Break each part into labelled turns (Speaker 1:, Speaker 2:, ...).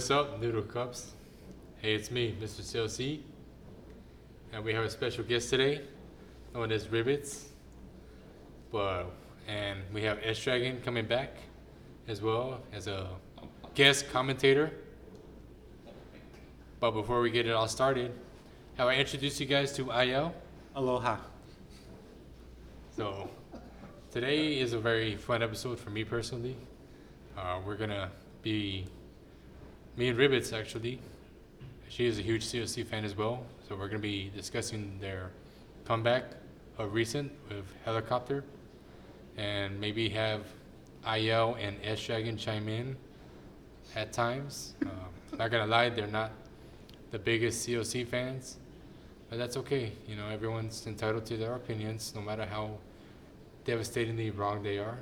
Speaker 1: what's up, Noodle Cups? Hey, it's me, Mr. CLC. And we have a special guest today, known as Ribbits. But, and we have S Dragon coming back as well as a guest commentator. But before we get it all started, have I introduced you guys to IL?
Speaker 2: Aloha.
Speaker 1: So, today is a very fun episode for me personally. Uh, we're gonna be me and Ribbits actually. She is a huge CLC fan as well, so we're gonna be discussing their comeback of recent with Helicopter, and maybe have IL and S Dragon chime in at times. Um, not gonna lie, they're not the biggest CLC fans, but that's okay. You know, everyone's entitled to their opinions, no matter how devastatingly wrong they are.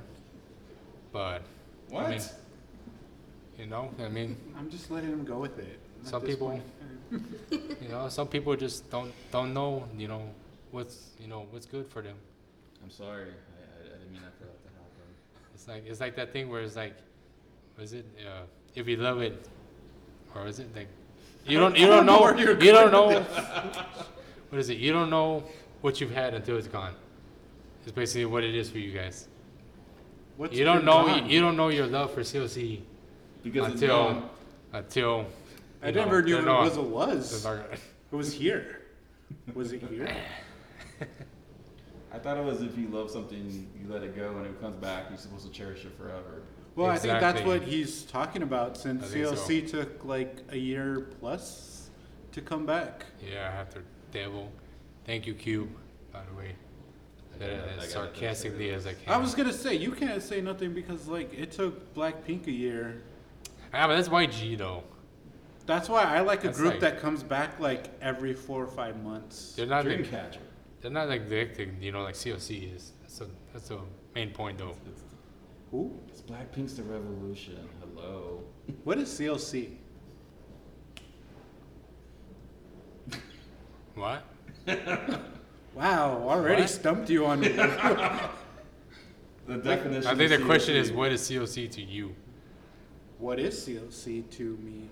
Speaker 1: But
Speaker 3: What?
Speaker 1: I mean, you know, I mean,
Speaker 2: I'm just letting him go with it. at
Speaker 1: Some
Speaker 2: this
Speaker 1: people-
Speaker 2: point.
Speaker 1: you know, some people just don't don't know, you know, what's you know what's good for them.
Speaker 3: I'm sorry. I, I, I didn't mean that for that to happen.
Speaker 1: It's like it's like that thing where it's like, was it uh, if you love it, or is it like you don't you don't know you don't know what is it you don't know what you've had until it's gone. It's basically what it is for you guys.
Speaker 2: What's
Speaker 1: you don't
Speaker 2: been
Speaker 1: know
Speaker 2: gone?
Speaker 1: you don't know your love for CLC
Speaker 3: Because
Speaker 1: until until.
Speaker 2: I
Speaker 1: you know,
Speaker 2: never knew
Speaker 1: they're
Speaker 2: it
Speaker 1: not-
Speaker 2: was a was. It was here. Was it here?
Speaker 3: I thought it was if you love something, you let it go, and it comes back, you're supposed to cherish it forever.
Speaker 2: Well, I think that's what he's talking about since
Speaker 1: I think so.
Speaker 2: CLC took like a year plus to come back.
Speaker 1: Yeah, after Devil. Thank you, Cube, by the way.
Speaker 3: I
Speaker 1: Said
Speaker 3: got
Speaker 1: it
Speaker 3: nothing- I
Speaker 1: as
Speaker 3: got nothing to say
Speaker 1: sarcastically as I can.
Speaker 2: I was gonna say you can't say nothing because like it took Blackpink a year.
Speaker 1: Ah, but that's YG though.
Speaker 2: That's why I like a
Speaker 1: That's
Speaker 2: group
Speaker 1: like-
Speaker 2: that comes back like every four or five months.
Speaker 1: They're not like,
Speaker 3: Dreamcatcher.
Speaker 1: they're not like addicted, you know, like CLC is. That's a that's a main point though.
Speaker 3: It's,
Speaker 2: Who?
Speaker 3: it's Blackpink's The Revolution. Hello.
Speaker 2: What is CLC?
Speaker 1: What?
Speaker 2: Wow, already
Speaker 1: What?
Speaker 2: stumped you on.
Speaker 3: The definition.
Speaker 1: I think
Speaker 3: of
Speaker 1: the question is, what is CLC to you?
Speaker 2: What is CLC to me?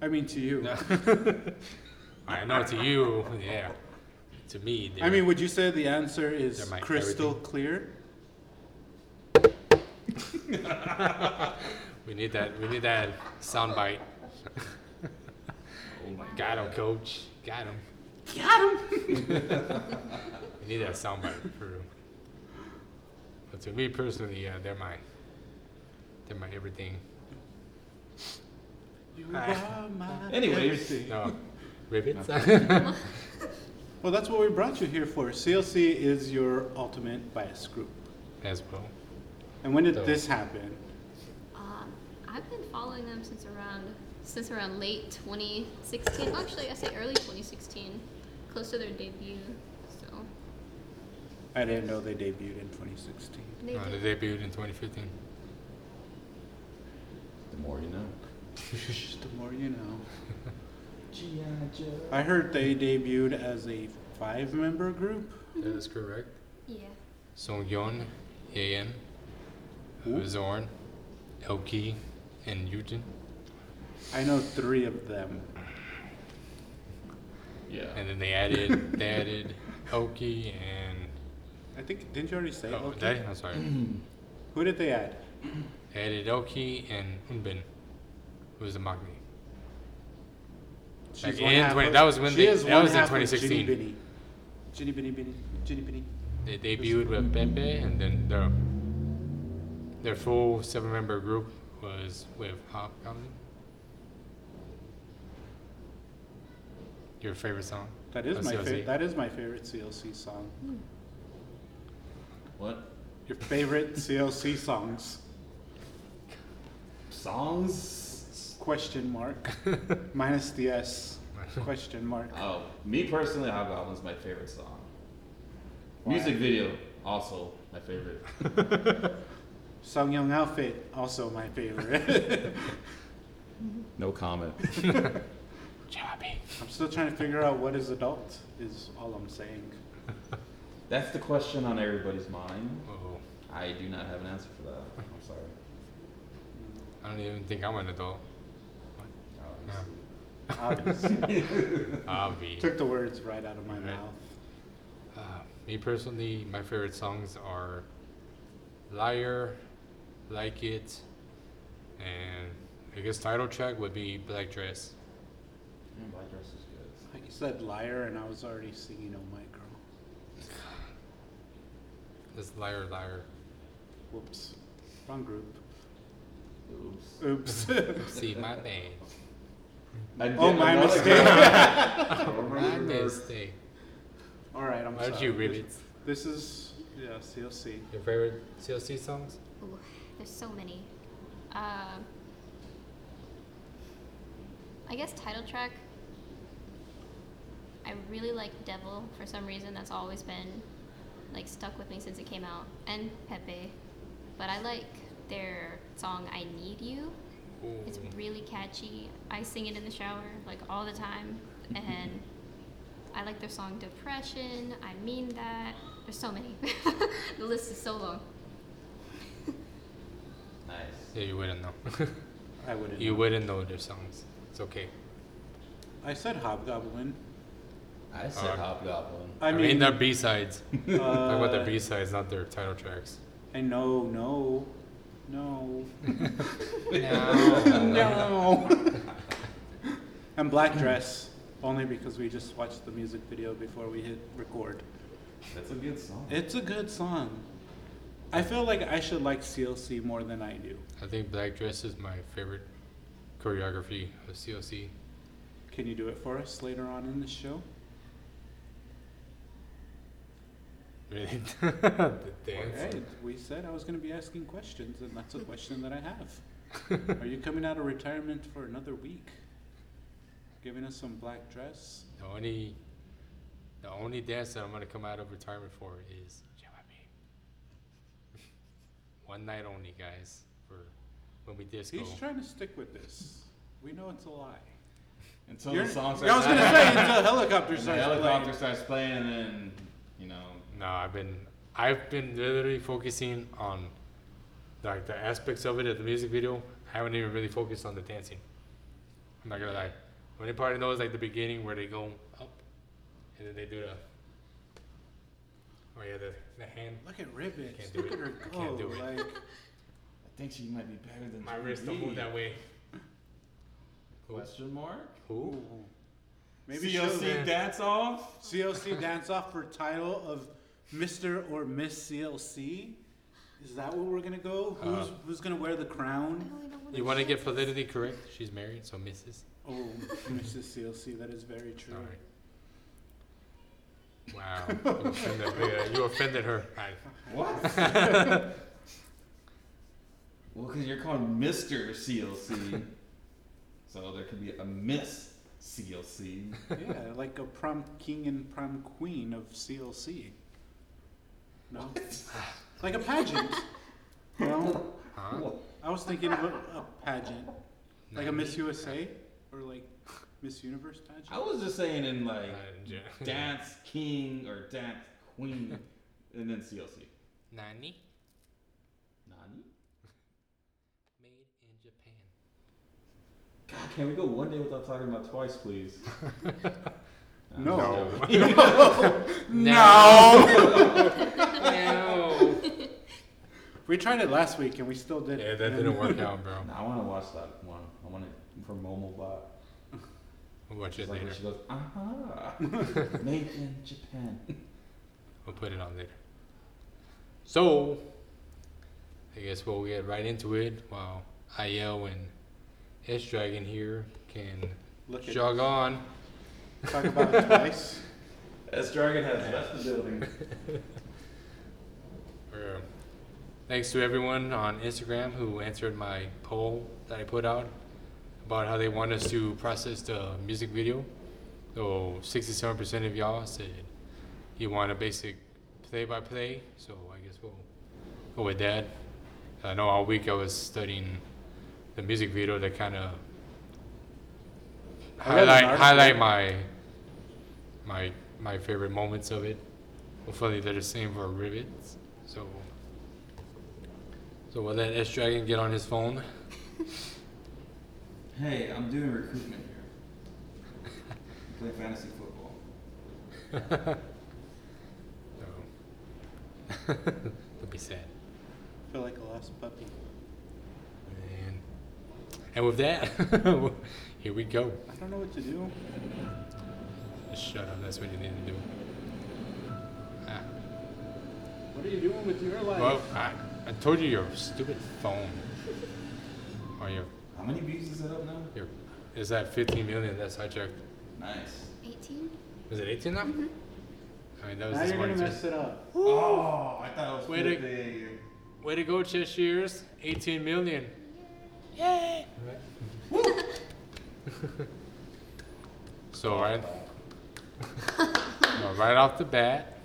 Speaker 2: I mean to you.
Speaker 1: I know to you, yeah. To me,
Speaker 2: I mean, would you say the answer is
Speaker 1: They're my
Speaker 2: crystal clear?
Speaker 1: we need that. We need that soundbite.
Speaker 3: Oh my
Speaker 1: Got him, coach. Got him.
Speaker 2: Got him.
Speaker 1: We need that soundbite for real. But to me personally, yeah, they're my, they're my everything.
Speaker 2: You are my
Speaker 3: Anyways.
Speaker 2: everything.
Speaker 1: No, ribbons.
Speaker 2: Well, that's what we brought you here for. CLC is your ultimate bias group.
Speaker 1: as well.
Speaker 2: And when did
Speaker 1: So-
Speaker 2: this happen?
Speaker 4: Um, I've been following them since around since around late 2016. Actually, I say early 2016, close to their debut. So
Speaker 2: I didn't know they debuted in 2016.
Speaker 4: they did.
Speaker 1: they debuted in 2015.
Speaker 3: The more you know.
Speaker 2: The more you know.
Speaker 3: G.I. Joe.
Speaker 2: I heard they debuted as a five-member group.
Speaker 1: That is correct.
Speaker 4: Yeah.
Speaker 1: Seungyeon, Yeon,
Speaker 2: Who?
Speaker 1: Sorn, Elkie, and Yujin.
Speaker 2: I know three of them.
Speaker 3: Yeah.
Speaker 1: And then they added, they added Elkie and
Speaker 2: I think didn't you already say?
Speaker 1: oh,
Speaker 2: Oki?
Speaker 1: did I'm sorry.
Speaker 2: Who did they add?
Speaker 1: They added Elkie and Eunbin, who was the maknae.
Speaker 2: She's
Speaker 1: Like
Speaker 2: one
Speaker 1: in
Speaker 2: half
Speaker 1: 20
Speaker 2: of-
Speaker 1: that was when
Speaker 2: she
Speaker 1: they-
Speaker 2: is
Speaker 1: that
Speaker 2: one
Speaker 1: was in
Speaker 2: half of
Speaker 1: 2016.
Speaker 2: Ginny Binny. Ginny Binny Binny. Ginny Binny.
Speaker 1: They debuted with Pepe, and then their their full seven-member group was with Hobgoblin. Your favorite song?
Speaker 2: That is
Speaker 1: of
Speaker 2: my
Speaker 1: CLC?
Speaker 2: favorite. That is my favorite CLC song.
Speaker 3: What?
Speaker 2: Your favorite CLC songs?
Speaker 3: Songs?
Speaker 2: Question mark. Minus the S. Question mark.
Speaker 3: Oh, me personally, Hobgoblin's my favorite song.
Speaker 2: Why?
Speaker 3: Music video, also my favorite.
Speaker 2: Seungyeon Outfit, also my favorite.
Speaker 3: No comment.
Speaker 1: Jobby.
Speaker 2: I'm still trying to figure out what is adult, is all I'm saying.
Speaker 3: That's the question on everybody's mind.
Speaker 1: Oh,
Speaker 3: I do not have an answer for that. I'm sorry.
Speaker 1: I don't even think I'm an adult. What?
Speaker 2: Obviously.
Speaker 1: Avi.
Speaker 2: Took the words right out of my
Speaker 1: Right.
Speaker 2: mouth.
Speaker 1: Uh, me personally, my favorite songs are Liar, Like It, and I guess title track would be Black Dress.
Speaker 3: Mm, Black dress is good.
Speaker 2: You said liar, and I was already singing "Oh My Girl."
Speaker 1: This Liar, Liar.
Speaker 2: Whoops, wrong group.
Speaker 3: Oops.
Speaker 2: Oops.
Speaker 1: See, my bad.
Speaker 3: I
Speaker 2: Oh, my
Speaker 3: another
Speaker 2: mistake.
Speaker 3: girl.
Speaker 1: My mistake.
Speaker 2: All right, I'm
Speaker 1: Why don't
Speaker 2: sorry.
Speaker 1: you,
Speaker 2: This-
Speaker 1: Ribbits?
Speaker 2: This is yeah, CLC.
Speaker 1: Your favorite CLC songs?
Speaker 4: Ooh, there's so many. Uh, I guess title track. I really like Devil for some reason. That's always been like stuck with me since it came out, and Pepe. But I like their song "I Need You." It's really catchy. I sing it in the shower like all the time, and I like their song "Depression." I mean that. There's so many. the list is so long.
Speaker 3: Nice.
Speaker 1: Yeah, you wouldn't know.
Speaker 2: I wouldn't.
Speaker 1: you
Speaker 2: know.
Speaker 1: wouldn't know their songs. It's okay.
Speaker 2: I said Hobgoblin.
Speaker 3: I said
Speaker 1: Uh,
Speaker 3: Hobgoblin.
Speaker 2: I
Speaker 1: I mean,
Speaker 2: mean,
Speaker 1: they're B sides.
Speaker 2: uh,
Speaker 1: Talk about their B sides, not their title tracks.
Speaker 2: I know, no, no,
Speaker 1: No.
Speaker 2: no. and Black Dress, only because we just watched the music video before we hit record.
Speaker 3: That's a good song.
Speaker 2: It's a good song. I feel like I should like CLC more than I do.
Speaker 1: I think Black Dress is my favorite choreography of CLC.
Speaker 2: Can you do it for us later on in the show?
Speaker 1: Really, the dance.
Speaker 2: Hey, we said I was going to be asking questions, and that's a question that I have. Are you coming out of retirement for another week? Giving us some black dress?
Speaker 1: The only, the only dance that I'm gonna come out of retirement for is Jamabi. One night only, guys, for when we disco.
Speaker 2: He's trying to stick with this. We know it's a lie.
Speaker 3: Until
Speaker 2: You're-
Speaker 3: the song starts.
Speaker 2: I was going to say until helicopter
Speaker 3: And the helicopter
Speaker 2: playing.
Speaker 3: starts playing, and you know.
Speaker 1: No, I've been, I've been literally focusing on, like the aspects of it at the music video. I haven't even really focused on the dancing. I'm not gonna lie. When party knows like the beginning where they go up, and then they do the. Oh yeah, the the hand.
Speaker 2: Look at Ribbit.
Speaker 1: Can't do
Speaker 2: Look
Speaker 1: it.
Speaker 2: at her
Speaker 1: I
Speaker 2: go.
Speaker 1: can't do it.
Speaker 2: Like,
Speaker 3: I think she might be better than
Speaker 1: My wrist don't move that way.
Speaker 3: Question mark?
Speaker 1: Who?
Speaker 2: ooh. Maybe she'll
Speaker 3: CLC dance off?
Speaker 2: CLC dance off for title of Mr. or Miss CLC. Is that what we're gonna go? Who's
Speaker 1: Uh,
Speaker 2: who's gonna wear the crown?
Speaker 4: don't really know what
Speaker 1: You want to get politically correct? She's married, so Mrs.
Speaker 2: Oh, Mrs. CLC. That is very true.
Speaker 1: All right. Wow. You offended, yeah, you offended her. I,
Speaker 3: What? well, because you're calling Mr. CLC. so there could be a Miss CLC.
Speaker 2: Yeah, like a prom king and prom queen of CLC. No, like a pageant. No,
Speaker 1: huh?
Speaker 2: I was thinking of a, a pageant, like a Miss USA or like Miss Universe pageant.
Speaker 3: I was just saying in like
Speaker 1: Uh,
Speaker 3: dance king or dance queen, and then CLC.
Speaker 1: Nani?
Speaker 3: Nani?
Speaker 1: Made in Japan.
Speaker 3: God, can we go one day without talking about twice, please?
Speaker 2: No.
Speaker 1: No. no.
Speaker 2: We tried it last week and we still did
Speaker 1: Yeah,
Speaker 2: it.
Speaker 1: that didn't work out, bro.
Speaker 3: No, I want to watch that one. I want it from Momo Bot.
Speaker 1: We'll watch
Speaker 3: It's
Speaker 1: it
Speaker 3: like
Speaker 1: later.
Speaker 3: when she goes, aha, made in Japan.
Speaker 1: We'll put it on later. So, I guess we'll get right into it while IL and S Dragon here can
Speaker 2: Look at
Speaker 1: jog on.
Speaker 2: Talk about it twice.
Speaker 3: S Dragon has left the building.
Speaker 1: Uh, thanks to everyone on Instagram who answered my poll that I put out about how they want us to process the music video. So 67% of y'all said you want a basic play by play. So I guess we'll go with that. I know all week I was studying the music video that kind of
Speaker 2: I read an
Speaker 1: highlight highlight my my my favorite moments of it. Hopefully they're the same for Ribbits. So so we'll let S Dragon get on his phone.
Speaker 3: Hey, I'm doing recruitment here. Play fantasy football.
Speaker 1: no. Don't be sad.
Speaker 2: I feel like a lost puppy.
Speaker 1: And, and with that, here we go.
Speaker 2: I don't know what to do.
Speaker 1: Just shut up. That's what you need to do. Ah.
Speaker 2: What are you doing with your life?
Speaker 1: Well, I, I told you your stupid phone. Or your,
Speaker 3: How many views is it up now?
Speaker 1: your, is that 15 million? That's I checked.
Speaker 3: Nice.
Speaker 4: 18?
Speaker 1: Is it 18 now?
Speaker 4: Mm-hmm.
Speaker 1: I mean, that was
Speaker 2: now
Speaker 1: this
Speaker 2: you're gonna
Speaker 1: morning.
Speaker 2: mess it up.
Speaker 3: Oh, I thought it was
Speaker 1: Way to-
Speaker 3: birthday.
Speaker 1: Way to go, Cheshire's. 18 million. Yay! so, right, right off the bat,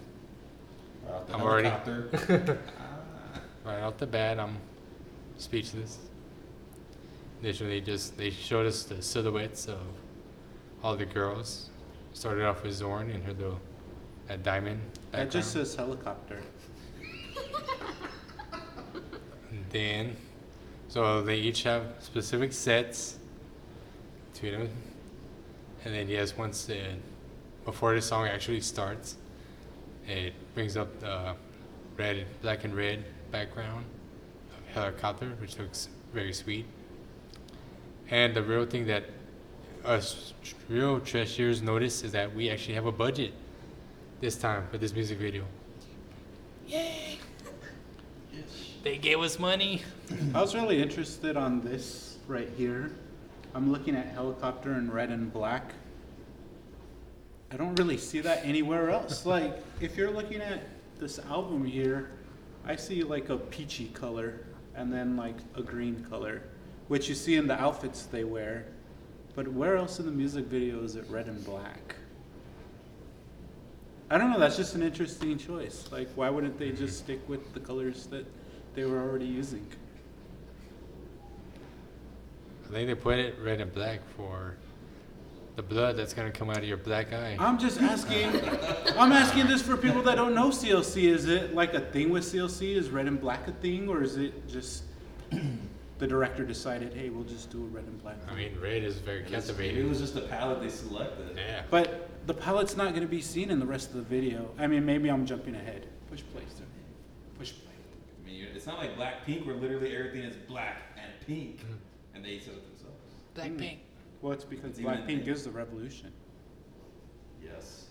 Speaker 3: Right off the
Speaker 1: I'm already- right off the bat, I'm speechless. Initially, just they showed us the silhouettes of all the girls. Started off with Sorn and her little that diamond.
Speaker 2: That just says helicopter.
Speaker 1: Then, so they each have specific sets to them. And then, yes, once the, before the song actually starts, it brings up the red, black and red background of helicopter, which looks very sweet. And the real thing that us tr- real treasures notice is that we actually have a budget this time for this music video. Yay! They gave us money.
Speaker 2: I was really interested on this right here. I'm looking at helicopter in red and black. I don't really see that anywhere else. Like, if you're looking at this album here, I see like a peachy color and then like a green color, which you see in the outfits they wear. But where else in the music video is it red and black? I don't know, that's just an interesting choice. Like, why wouldn't they just stick with the colors that they were already using?
Speaker 1: I think they put it red and black for the blood that's gonna come out of your black eye.
Speaker 2: I'm just asking. I'm asking this for people that don't know CLC. Is it like a thing with CLC? Is red and black a thing, or is it just the director decided, hey, we'll just do a red and black?
Speaker 1: I mean, red is very
Speaker 3: It
Speaker 1: captivating.
Speaker 3: was just the palette they selected.
Speaker 1: Yeah.
Speaker 2: But the palette's not going to be seen in the rest of the video. I mean, maybe I'm jumping ahead. Push play, sir. Push play.
Speaker 3: I mean, it's not like black pink where literally everything is black and pink,
Speaker 1: Mm-hmm.
Speaker 3: And they said it themselves.
Speaker 1: Blackpink. Hmm.
Speaker 2: Well, it's because
Speaker 3: It's even-
Speaker 2: Blackpink is the revolution.
Speaker 3: Yes.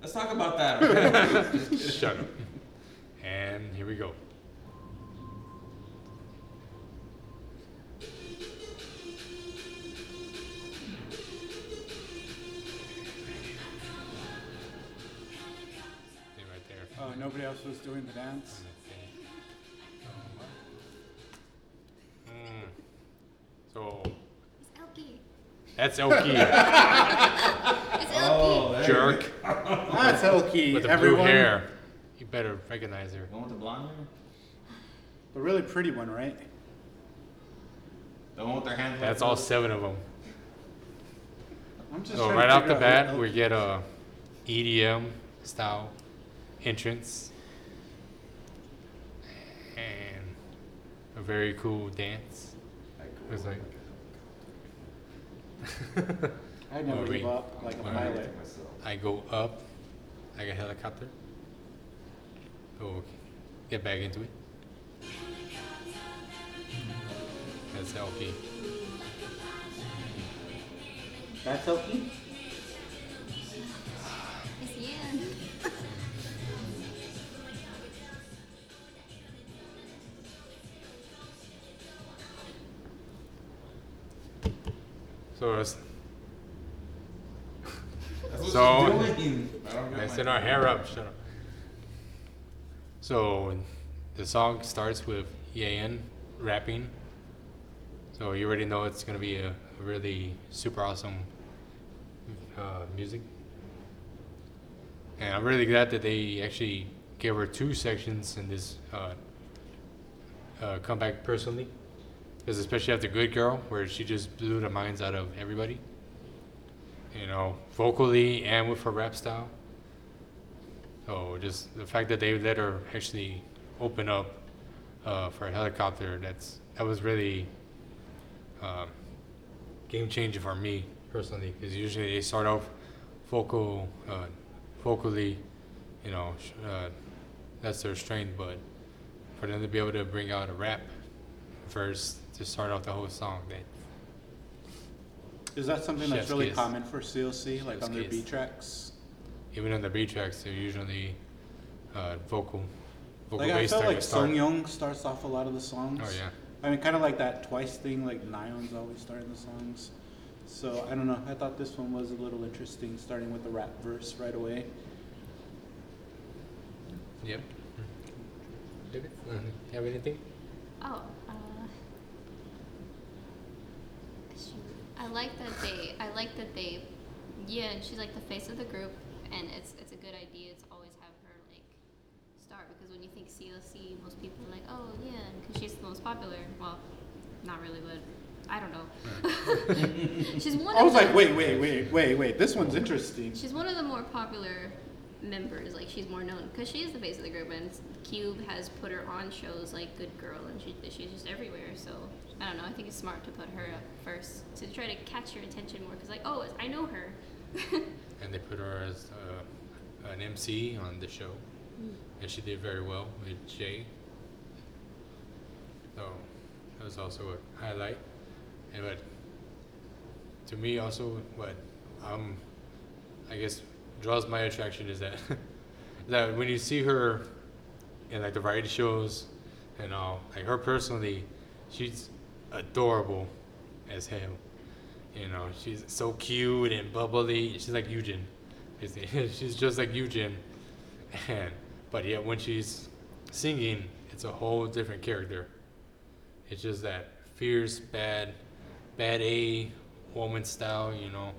Speaker 3: Let's talk about that. Okay?
Speaker 1: Shut up. And here we go. See right there.
Speaker 2: Oh, nobody else was doing the dance.
Speaker 1: Mm-hmm. So
Speaker 4: It's Elkie.
Speaker 1: that's Elkie,
Speaker 4: It's Elkie.
Speaker 3: oh, there
Speaker 1: jerk
Speaker 2: That's Elkie.
Speaker 1: with the
Speaker 2: Everyone.
Speaker 1: blue hair. You better recognize her.
Speaker 3: The one with the blonde hair?
Speaker 2: The really pretty one, right?
Speaker 3: The one with their hands.
Speaker 1: That's all
Speaker 3: this?
Speaker 1: seven of them.
Speaker 2: I'm just
Speaker 1: So
Speaker 2: trying
Speaker 1: right
Speaker 2: to
Speaker 1: off
Speaker 2: figure
Speaker 1: the
Speaker 2: out
Speaker 1: bat,
Speaker 2: who
Speaker 1: we
Speaker 2: Elkie-
Speaker 1: get a EDM style entrance and a very cool dance. It's like
Speaker 2: I never
Speaker 1: Oh,
Speaker 2: give up like a pilot.
Speaker 3: Myself.
Speaker 1: I go up like a helicopter. So get back into it. That's LP.
Speaker 2: That's Elkie?
Speaker 1: So it's
Speaker 3: That's what
Speaker 1: So-
Speaker 3: she's doing. I don't get
Speaker 1: messing our hair up. Shut up. So the song starts with Yeeun rapping. So you already know it's gonna be a, a really super awesome uh, music. And I'm really glad that they actually gave her two sections in this uh, uh, comeback personally. Because especially after Good Girl, where she just blew the minds out of everybody. You know, vocally and with her rap style. So just the fact that they let her actually open up uh, for a helicopter, that's that was really um, game changer for me personally. Because usually they start off vocal, uh, vocally, you know, uh, that's their strength. But for them to be able to bring out a rap verse to start off the whole song, they
Speaker 2: Is that something that's
Speaker 1: Chef's
Speaker 2: really
Speaker 1: kiss.
Speaker 2: common for CLC, like
Speaker 1: Chef's
Speaker 2: on their
Speaker 1: kiss.
Speaker 2: B tracks?
Speaker 1: even on the B tracks, they're usually uh, vocal, vocal
Speaker 2: Like I
Speaker 1: bass
Speaker 2: felt
Speaker 1: start
Speaker 2: like
Speaker 1: to start.
Speaker 2: Sung Young starts off a lot of the songs.
Speaker 1: Oh yeah.
Speaker 2: I mean, kind of like that twice thing, like Nayeon's always starting the songs. So I don't know. I thought this one was a little interesting, starting with the rap verse right away.
Speaker 1: Yep. David, uh, have anything?
Speaker 4: Oh, I like that they. I like that they. Yeah, and she's like the face of the group, and it's it's a good idea to always have her like start because when you think CLC, most people are like, oh yeah, because she's the most popular. Well, not really, but I don't know. she's one.
Speaker 2: I was
Speaker 4: of the,
Speaker 2: like, wait, wait, wait, wait, wait. This one's interesting.
Speaker 4: She's one of the more popular members. Like she's more known because she is the face of the group, and Cube has put her on shows like Good Girl, and she she's just everywhere. So I don't know. I think it's smart to put her up first to try to catch your attention more. Because like, oh, I know her.
Speaker 1: And they put her as uh, an MC on the show, and she did very well with Jay. So that was also a highlight. And but to me, also what um, I guess draws my attraction is that that when you see her in like the variety shows and all, like her personally, she's adorable as hell. You know, she's so cute and bubbly. She's like Yujin. she's just like Yujin. And but yet when she's singing, it's a whole different character. It's just that fierce, bad, bad A woman style. You know.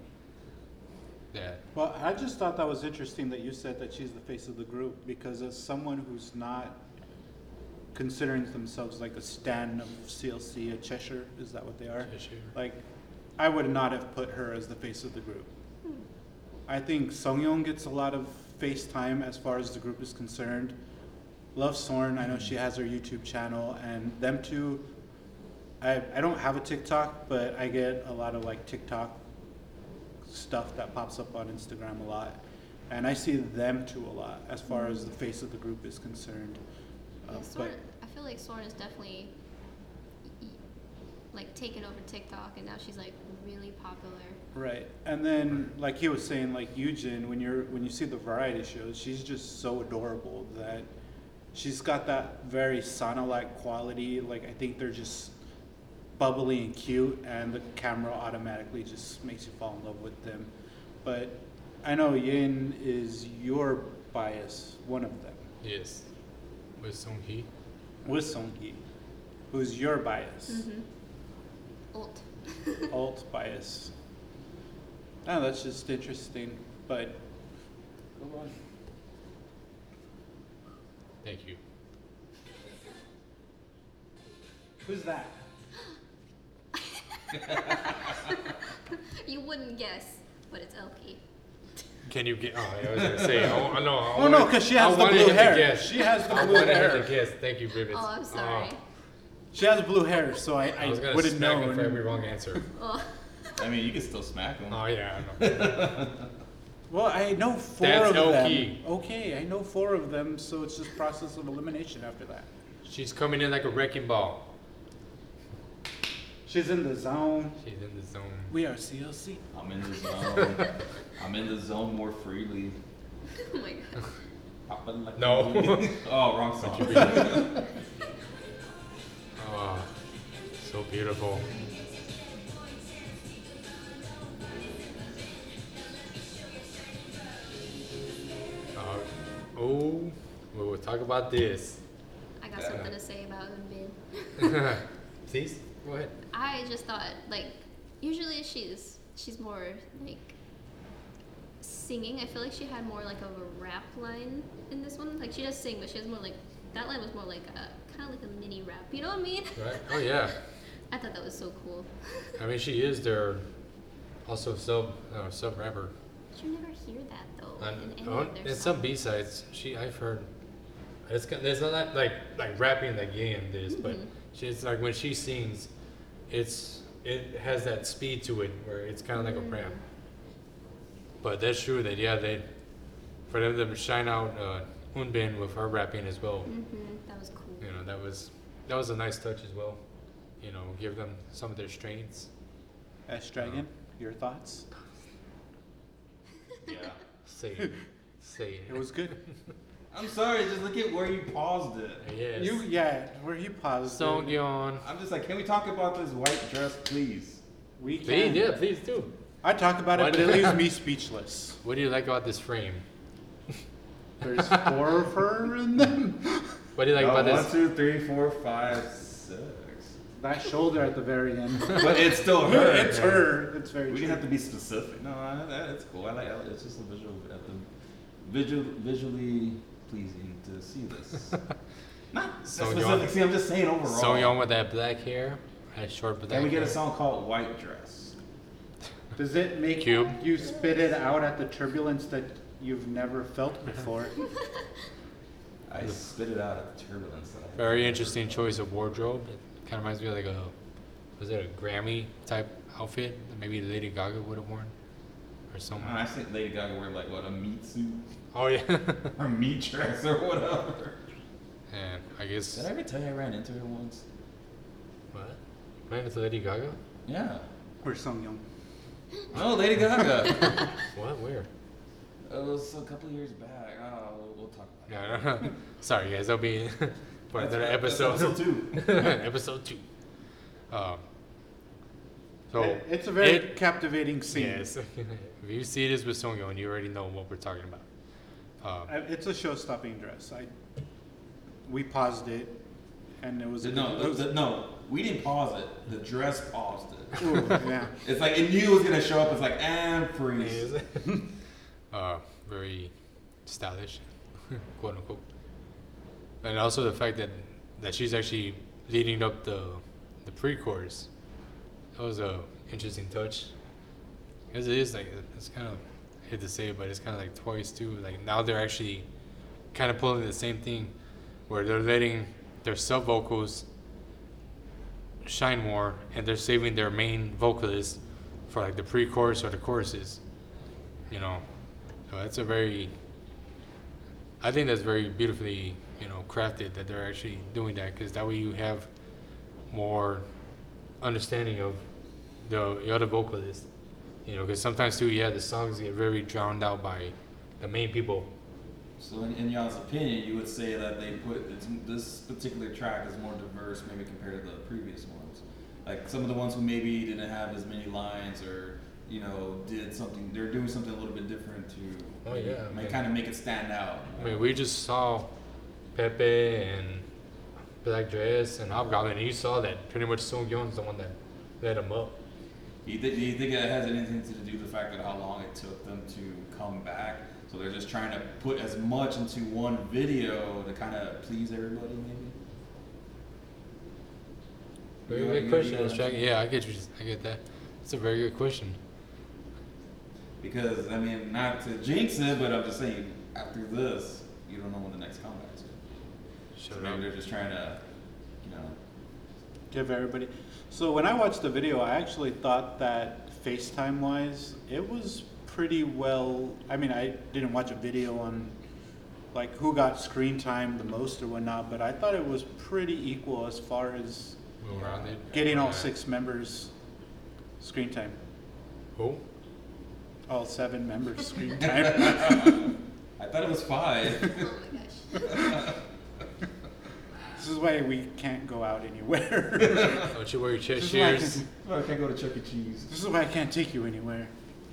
Speaker 1: That
Speaker 2: Well, I just thought that was interesting that you said that she's the face of the group because as someone who's not considering themselves like a stan of CLC, a Cheshire, is that what they are?
Speaker 1: Cheshire.
Speaker 2: Like, I would not have put her as the face of the group. Hmm. I think Seungyeon gets a lot of face time as far as the group is concerned. Love Sorn, I know she has her YouTube channel, and them two. I I don't have a TikTok, but I get a lot of like TikTok stuff that pops up on Instagram a lot, and I see them too a lot as far as the face of the group is concerned. Uh,
Speaker 4: Yeah,
Speaker 2: but
Speaker 4: Sorn, I feel like Sorn is definitely like taken over TikTok, and now she's like really popular.
Speaker 2: Right, and then like he was saying, like Yujin, when you're when you see the variety shows, she's just so adorable that she's got that very sauna-like quality. Like I think they're just bubbly and cute, and the camera automatically just makes you fall in love with them. But I know Yeeun is your bias, one of them,
Speaker 1: yes, with Seunghee.
Speaker 2: with Seunghee, who's your bias,
Speaker 4: Mm-hmm. Ult.
Speaker 2: alt bias. Oh, that's just interesting, but go on.
Speaker 1: Thank you.
Speaker 2: Who's that?
Speaker 4: you wouldn't guess, but it's Elkie.
Speaker 1: Can you get? Oh, I was gonna say. I, I know. I
Speaker 2: Oh no, because she
Speaker 1: I
Speaker 2: has the
Speaker 1: wanted
Speaker 2: blue
Speaker 1: him to
Speaker 2: hair.
Speaker 1: guess.
Speaker 2: She has the
Speaker 1: I
Speaker 2: blue
Speaker 1: wanted him
Speaker 2: hair.
Speaker 1: to guess. Thank you, Ribbits.
Speaker 4: Oh, I'm oh. sorry.
Speaker 2: She has blue hair, so I,
Speaker 1: I was
Speaker 2: I
Speaker 1: gonna
Speaker 2: wouldn't
Speaker 1: smack
Speaker 2: know.
Speaker 1: him for every wrong answer.
Speaker 4: Oh,
Speaker 3: I mean, you can still smack them.
Speaker 1: oh yeah, I know.
Speaker 2: Well, I know four
Speaker 1: That's
Speaker 2: of them.
Speaker 1: Elkie.
Speaker 2: Okay, I know four of them, so it's just process of elimination after that.
Speaker 1: She's coming in like a wrecking ball.
Speaker 2: She's in the zone.
Speaker 1: She's in the zone.
Speaker 2: We are CLC.
Speaker 3: I'm in the zone. I'm in the zone more freely.
Speaker 4: oh my god.
Speaker 3: Like
Speaker 1: No.
Speaker 3: oh, wrong song.
Speaker 1: Oh, so beautiful. Uh, oh, we will talk about this.
Speaker 4: I got something to say about Eunbin.
Speaker 1: Please, go ahead.
Speaker 4: I just thought like usually she's she's more like singing. I feel like she had more like of a rap line in this one. Like she does sing, but she has more like that line was more like a kind of like a mini rap. You know what I mean?
Speaker 1: Right? Oh yeah.
Speaker 4: I thought that was so cool.
Speaker 1: I mean, she is their also sub uh, sub rapper.
Speaker 4: You never hear that though in any
Speaker 1: on,
Speaker 4: of their
Speaker 1: in some B sides, she I've heard. It's there's not like like rapping like Yeeun this, but
Speaker 4: Mhm.
Speaker 1: she's like when she sings, it's it has that speed to it where it's kind of like a pram. But that's true that yeah they for them to shine out uh, Eunbin with her rapping as well.
Speaker 4: Mm-hmm. That was cool.
Speaker 1: You know that was that was a nice touch as well. You know, give them some of their strengths.
Speaker 2: S Dragon, your thoughts?
Speaker 3: Yeah.
Speaker 1: Say it. say it.
Speaker 2: It was good.
Speaker 3: I'm sorry, just look at where you paused it.
Speaker 1: yes.
Speaker 2: You yeah, where you paused. it.
Speaker 1: Seungyeon.
Speaker 3: I'm just like, can we talk about this white dress, please?
Speaker 2: We
Speaker 1: Please,
Speaker 2: can.
Speaker 1: yeah, please do.
Speaker 2: I talk about
Speaker 1: Why
Speaker 2: it, but it leaves me speechless.
Speaker 1: What do you like about this frame?
Speaker 2: There's four of her in them.
Speaker 1: What do you like
Speaker 3: Oh,
Speaker 1: about
Speaker 3: one,
Speaker 1: this?
Speaker 3: two, three, four, five, six.
Speaker 2: That shoulder at the very end.
Speaker 3: But it's still her.
Speaker 2: it's her. It's very
Speaker 3: We
Speaker 2: true.
Speaker 3: didn't have to be specific. No, I, that, it's cool. I like. I, it's just a visual, at the visual, visually pleasing to see this. Not
Speaker 1: So
Speaker 3: specific.
Speaker 1: Young-
Speaker 3: See, I'm just saying overall.
Speaker 1: Seungyeon with that black hair, that short black
Speaker 3: Can we get a song called "White Dress"?
Speaker 2: Does it make
Speaker 1: Cube.
Speaker 2: you spit it out at the turbulence that you've never felt uh-huh. before?
Speaker 3: I spit it out at the turbulence. That I
Speaker 1: Very interesting choice of wardrobe. It kind of reminds me of like a, was it a Grammy type outfit that maybe Lady Gaga would have worn, or something.
Speaker 3: I think Lady Gaga wear like what a meat suit
Speaker 1: Oh yeah.
Speaker 3: or meat dress or whatever.
Speaker 1: and I guess.
Speaker 3: Did I ever tell you I ran into her once?
Speaker 1: What? Ran into Lady Gaga?
Speaker 3: Yeah.
Speaker 2: Or Seungyeon.
Speaker 3: No, Lady Gaga.
Speaker 1: What? Where?
Speaker 3: it was a couple years back. Oh, we'll, we'll talk about it.
Speaker 1: No, no, no. Sorry guys, that'll be for
Speaker 3: That's
Speaker 1: another
Speaker 3: right, that's
Speaker 1: episode.
Speaker 3: episode two.
Speaker 1: episode two. Um. So
Speaker 2: It- it's a very
Speaker 1: it-
Speaker 2: captivating scene.
Speaker 1: Yes. if you see this with Song Seungyeon, you already know what we're talking about. Um,
Speaker 2: I- It's a show-stopping dress. I we paused it, and it was a
Speaker 3: No,
Speaker 2: it
Speaker 3: the,
Speaker 2: was-
Speaker 3: the, no, we didn't pause it. The dress paused it.
Speaker 2: Ooh, yeah.
Speaker 3: It's like it knew it was gonna show up. It's like and freeze.
Speaker 1: uh, very stylish, quote unquote. And also the fact that that she's actually leading up the the pre-chorus. That was a interesting touch. Because it is like it's kind of I hate to say it, but it's kind of like twice too. Like now they're actually kind of pulling the same thing, where they're letting their sub vocals shine more, and they're saving their main vocalist for like the pre-chorus or the choruses. You know, so that's a very. I think that's very beautifully, you know, crafted that they're actually doing that because that way you have more understanding of the, the other vocalist. You know, because sometimes too, yeah, the songs get very drowned out by the main people.
Speaker 3: So in, in y'all's opinion, you would say that they put it's, this particular track is more diverse, maybe compared to the previous ones. Like some of the ones who maybe didn't have as many lines, or you know, did something. They're doing something a little bit different to.
Speaker 1: Oh, yeah, I mean-
Speaker 3: kind of make it stand out.
Speaker 1: I mean, we just saw Pepe and Black Dress and Hobgoblin, and you saw that pretty much Seungyeon's the one that led them up.
Speaker 3: Do you, think, do you think it has anything to do with the fact that how long it took them to come back? So they're just trying to put as much into one video to kind of please everybody, maybe.
Speaker 1: Very
Speaker 3: You-
Speaker 1: good question,
Speaker 3: you-
Speaker 1: Jack. Yeah, I get you. I get that. It's a very good question.
Speaker 3: Because I mean, not to jinx it, but I'm just saying, after this, you don't know when the next comeback is. So maybe
Speaker 1: up.
Speaker 3: they're just trying to, you know.
Speaker 2: give everybody. So when I watched the video, I actually thought that FaceTime wise, it was pretty well. I mean, I didn't watch a video on like who got screen time the most or whatnot, but I thought it was pretty equal as far as
Speaker 1: Move around it.
Speaker 2: getting all six members screen time,
Speaker 1: Who?
Speaker 2: all seven members screen time.
Speaker 3: I thought it was five.
Speaker 4: Oh my gosh.
Speaker 2: this is why we can't go out anywhere.
Speaker 1: Don't you wear your chest
Speaker 2: this, is why I can,
Speaker 3: I can't go to Chuck E. Cheese.
Speaker 2: this is why I can't take you anywhere.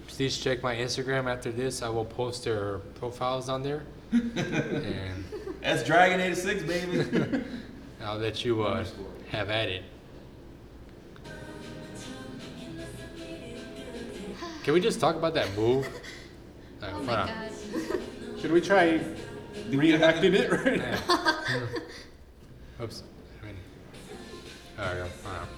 Speaker 1: Please check my Instagram after this. I will post their profiles on there, and
Speaker 3: That's Dragon 86, baby.
Speaker 1: I'll let you uh, have at it. Can we just talk about that move? Like,
Speaker 4: Oh
Speaker 1: hold
Speaker 4: my
Speaker 1: on.
Speaker 4: god.
Speaker 2: Should we try
Speaker 3: Do we have
Speaker 2: reenacting it right
Speaker 1: Yeah. Oops. I mean, there we go. Hold on.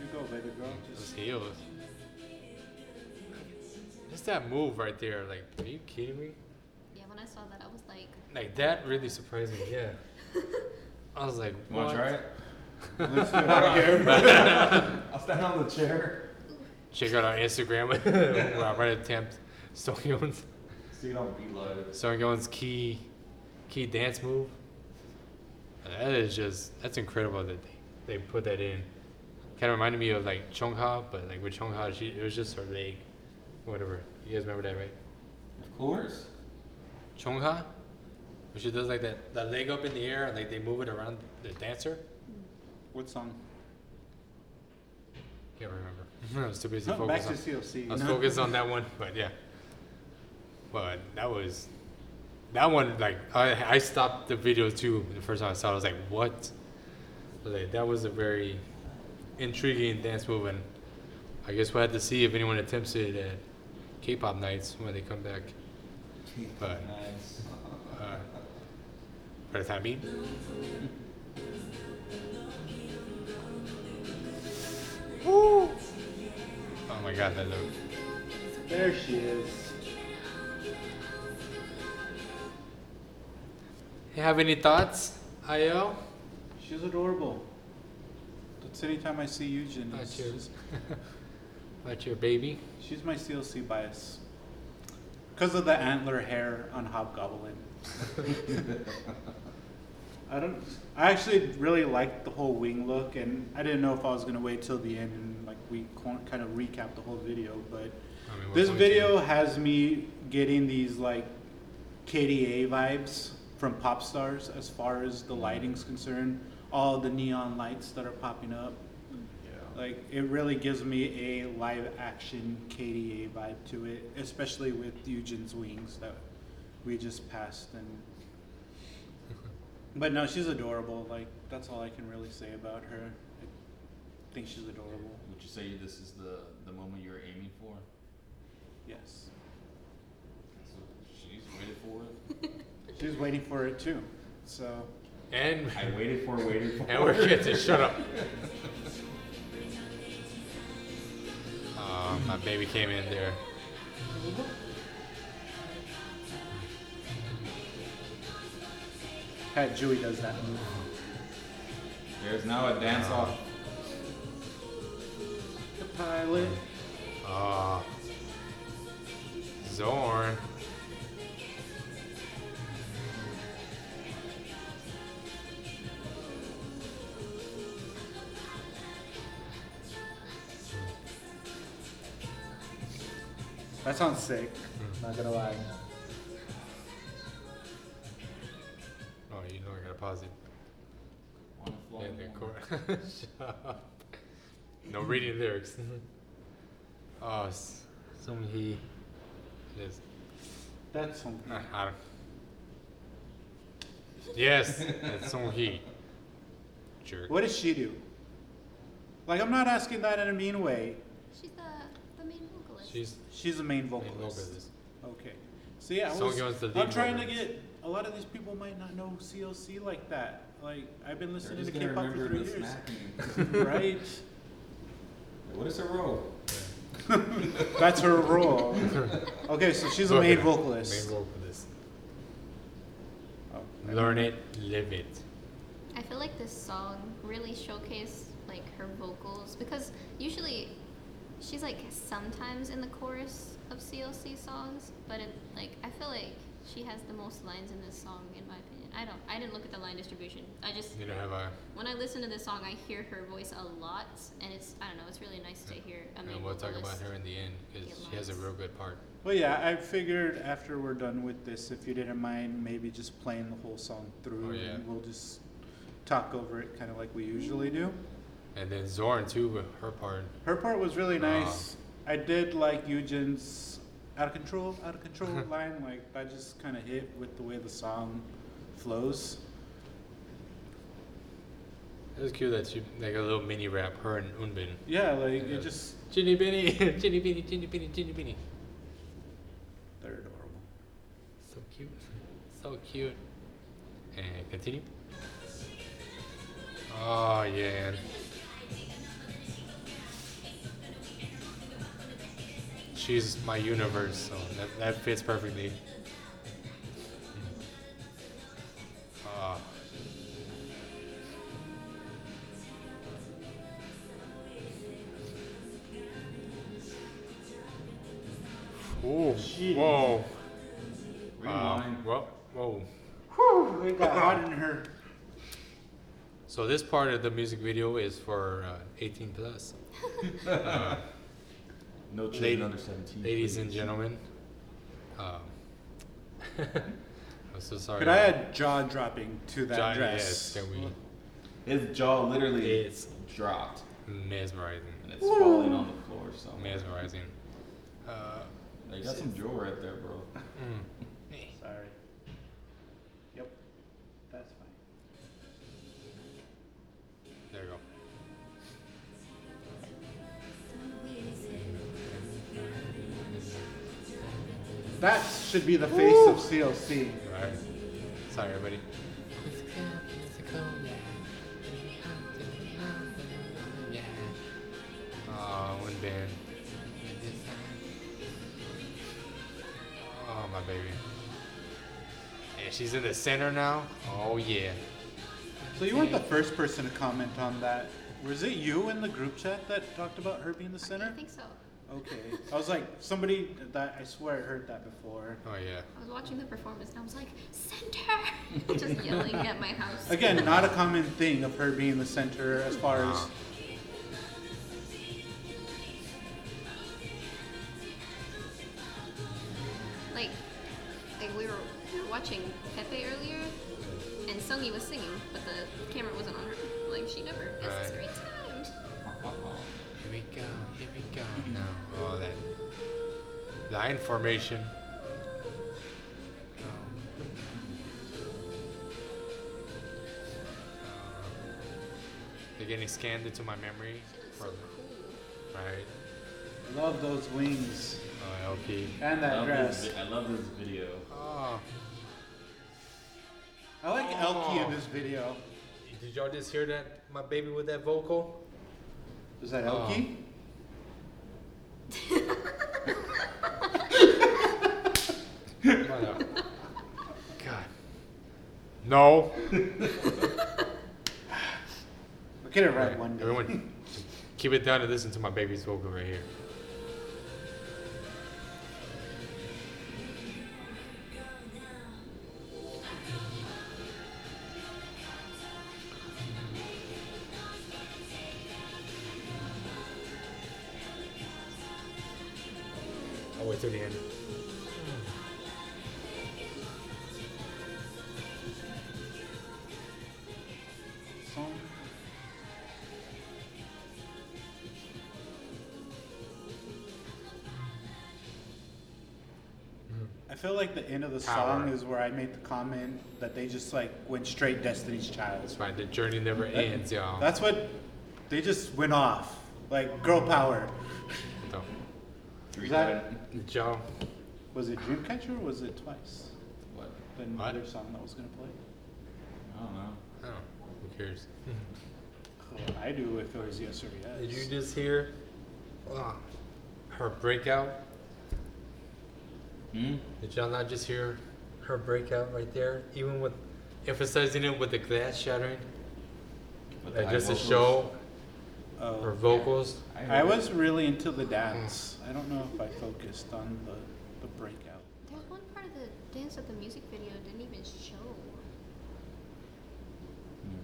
Speaker 2: You go, baby girl.
Speaker 1: Those
Speaker 2: Just
Speaker 1: heels. Just that move right there. Like, are you kidding me?
Speaker 4: Yeah, when I saw that, I was like,
Speaker 1: Like that really surprised me. Yeah. I was like,
Speaker 3: You want to try it?
Speaker 2: Let's do it right here.
Speaker 3: I'll stand on the chair.
Speaker 1: Check out our Instagram. Wow, right attempt. Seungyeon's
Speaker 3: See it on Be Live.
Speaker 1: Key key dance move. That is just that's incredible that they, they put that in. Kind of reminded me of like Chungha, but like with Chungha, she it was just her leg, whatever. You guys remember that, right?
Speaker 3: Of course.
Speaker 1: Chungha, where she does like that that leg up in the air and like they move it around the dancer.
Speaker 2: What song?
Speaker 1: Can't remember. I was too busy
Speaker 2: Oh, back to
Speaker 1: on.
Speaker 2: CLC.
Speaker 1: I was
Speaker 2: no?
Speaker 1: focused on that one, but yeah. But that was that one. Like I, I stopped the video too the first time I saw. it. I was like, what? I was like, that was a very intriguing dance move, and I guess we'll have to see if anyone attempts it at K-pop nights when they come back. But uh, for the time being. Woo! Oh my god, that look.
Speaker 2: There she is.
Speaker 1: You have any thoughts, Io?
Speaker 2: She's adorable. That's anytime I see you,
Speaker 1: About
Speaker 2: it's
Speaker 1: your,
Speaker 2: just-
Speaker 1: your baby?
Speaker 2: She's my CLC bias. Because of the antler hair on Hobgoblin. I don't. I actually really liked the whole wing look, and I didn't know if I was gonna wait till the end and like we kind of recap the whole video. But
Speaker 1: I mean,
Speaker 2: this video has me getting these like KDA vibes from pop stars as far as the mm. lighting's concerned. All the neon lights that are popping up.
Speaker 3: Yeah.
Speaker 2: Like it really gives me a live action KDA vibe to it, especially with Yujin's wings that we just passed and but no, she's adorable. Like that's all I can really say about her. I think she's adorable.
Speaker 3: Would you say this is the, the moment you're aiming for?
Speaker 2: Yes.
Speaker 3: So she's waited for it.
Speaker 2: She's waiting for it too. So
Speaker 1: And
Speaker 3: I waited for, waited for.
Speaker 1: and we're good to shut up. Oh, my baby came in there.
Speaker 2: Pat Chewie does that move.
Speaker 3: There's now a dance off.
Speaker 2: The pilot.
Speaker 1: Oh, Sorn.
Speaker 2: That sounds sick. Not gonna lie.
Speaker 1: No reading lyrics. oh, S- Sung Hee. Yes.
Speaker 2: That's something.
Speaker 1: I, I don't. Yes, that's Seunghee. Jerk.
Speaker 2: What does she do? Like I'm not asking that in a mean way.
Speaker 4: she's the, the main vocalist.
Speaker 1: She's
Speaker 2: She's the main
Speaker 1: main
Speaker 2: vocalist.
Speaker 1: vocalist.
Speaker 2: Okay. See, I was. I'm
Speaker 1: lead
Speaker 2: trying to get. A lot of these people might not know CLC like that. Like I've been listening
Speaker 3: just
Speaker 2: to
Speaker 3: gonna
Speaker 2: K-pop for
Speaker 3: remember
Speaker 2: three
Speaker 3: the
Speaker 2: years, right?
Speaker 3: What is her role?
Speaker 2: That's her role. Okay, so she's a main vocalist.
Speaker 1: Main vocalist.
Speaker 2: Oh,
Speaker 1: Learn it, live it.
Speaker 4: I feel like this song really showcased like her vocals because usually she's like sometimes in the chorus of CLC songs, but it like I feel like she has the most lines in this song in my opinion. I don't I didn't look at the line distribution. I just
Speaker 1: You don't have a.
Speaker 4: when I listen to this song I hear her voice a lot and it's I don't know, it's really nice to hear a main
Speaker 1: And we'll talk about her in the end because she has a real good part.
Speaker 2: Well, yeah, I figured after we're done with this, if you didn't mind, maybe just playing the whole song through,
Speaker 1: Oh, yeah.
Speaker 2: and we'll just talk over it, kind of like we usually do.
Speaker 1: And then Sorn too, with her part.
Speaker 2: Her part was really nice. I did like Yujin's out of control, out of control line. Like that just kind of hit with the way the song flows.
Speaker 1: It was cute that she like a little mini rap, her and Eunbin.
Speaker 2: Yeah, like it just
Speaker 1: Ginny Binny, Ginny Binny, Ginny Binny, Ginny Binny.
Speaker 2: they're adorable.
Speaker 1: So cute, so cute. And continue. Oh yeah. She's my universe, so that, that fits perfectly.
Speaker 2: Uh, Ooh, Jeez.
Speaker 1: whoa. Um, well, whoa.
Speaker 2: Whew, it got hot in here.
Speaker 1: So this part of the music video is for uh, 18 plus. uh,
Speaker 3: no children under 17.
Speaker 1: Ladies
Speaker 3: please.
Speaker 1: and gentlemen. Um, I'm so sorry.
Speaker 2: Could I add jaw dropping to that
Speaker 1: John,
Speaker 2: dress?
Speaker 1: Yes, can we?
Speaker 3: His jaw literally
Speaker 1: It's
Speaker 3: dropped,
Speaker 1: mesmerizing.
Speaker 3: and it's falling on the floor. So
Speaker 1: Mesmerizing. Uh,
Speaker 3: you got some jaw right there, bro.
Speaker 1: mm.
Speaker 2: Sorry. Yep. That's fine.
Speaker 1: There you go.
Speaker 2: That should be the face of CLC.
Speaker 1: All right. Sorry, everybody. Oh, one band. Oh, my baby. Yeah, she's in the center now. Oh, yeah.
Speaker 2: So you weren't the first person to comment on that. Was it you in the group chat that talked about her being the center?
Speaker 4: I think so.
Speaker 2: Okay. I was like, somebody that I swear I heard that before.
Speaker 1: Oh, yeah.
Speaker 4: I was watching the performance and I was like, center! Just yelling at my house.
Speaker 2: Again, not a common thing of her being the center as far as.
Speaker 1: Wow.
Speaker 4: Like, like we were we were watching Pepe earlier, and Seunghee was singing, but the camera wasn't on her. Like she never necessarily timed.
Speaker 1: Here we go. Here we go. Now, oh, that line formation. They're getting scanned into my memory.
Speaker 4: She so
Speaker 1: From,
Speaker 4: cool.
Speaker 1: right.
Speaker 2: Love those wings
Speaker 1: Oh, LP.
Speaker 2: and that
Speaker 3: love
Speaker 2: dress.
Speaker 3: This, I love this video.
Speaker 1: Oh.
Speaker 2: I like Elkie
Speaker 1: Oh.
Speaker 2: in this video.
Speaker 1: Did y'all just hear that? My baby with that vocal?
Speaker 2: Was that
Speaker 1: God. No.
Speaker 2: We'll get it right one day.
Speaker 1: Everyone, keep it down and listen to my baby's vocal right here. The end
Speaker 2: of the song is where I made the comment that they just like went straight Destiny's Child.
Speaker 1: That's right. The journey never ends, y'all.
Speaker 2: That's what they just went off. Like girl power.
Speaker 1: So,
Speaker 3: Three
Speaker 2: that-
Speaker 3: times.
Speaker 1: y'all.
Speaker 2: Was it Dreamcatcher or was it twice?
Speaker 3: What?
Speaker 2: The
Speaker 1: What?
Speaker 2: other song that was gonna play?
Speaker 3: I don't know.
Speaker 1: Oh, who cares?
Speaker 2: Oh, I do if it was yes or yes.
Speaker 1: Did you just hear uh, her breakout?
Speaker 3: Hmm?
Speaker 1: Did y'all not just hear her breakout right there? Even with emphasizing it with the glass shattering,
Speaker 3: With the
Speaker 1: like
Speaker 3: high
Speaker 1: just to show
Speaker 2: Oh.
Speaker 1: her vocals.
Speaker 3: heard
Speaker 2: I
Speaker 3: it.
Speaker 2: was really into the dance. I don't know if I focused on the, the breakout.
Speaker 4: There's one part of the dance that the music video didn't even show.
Speaker 3: Hmm.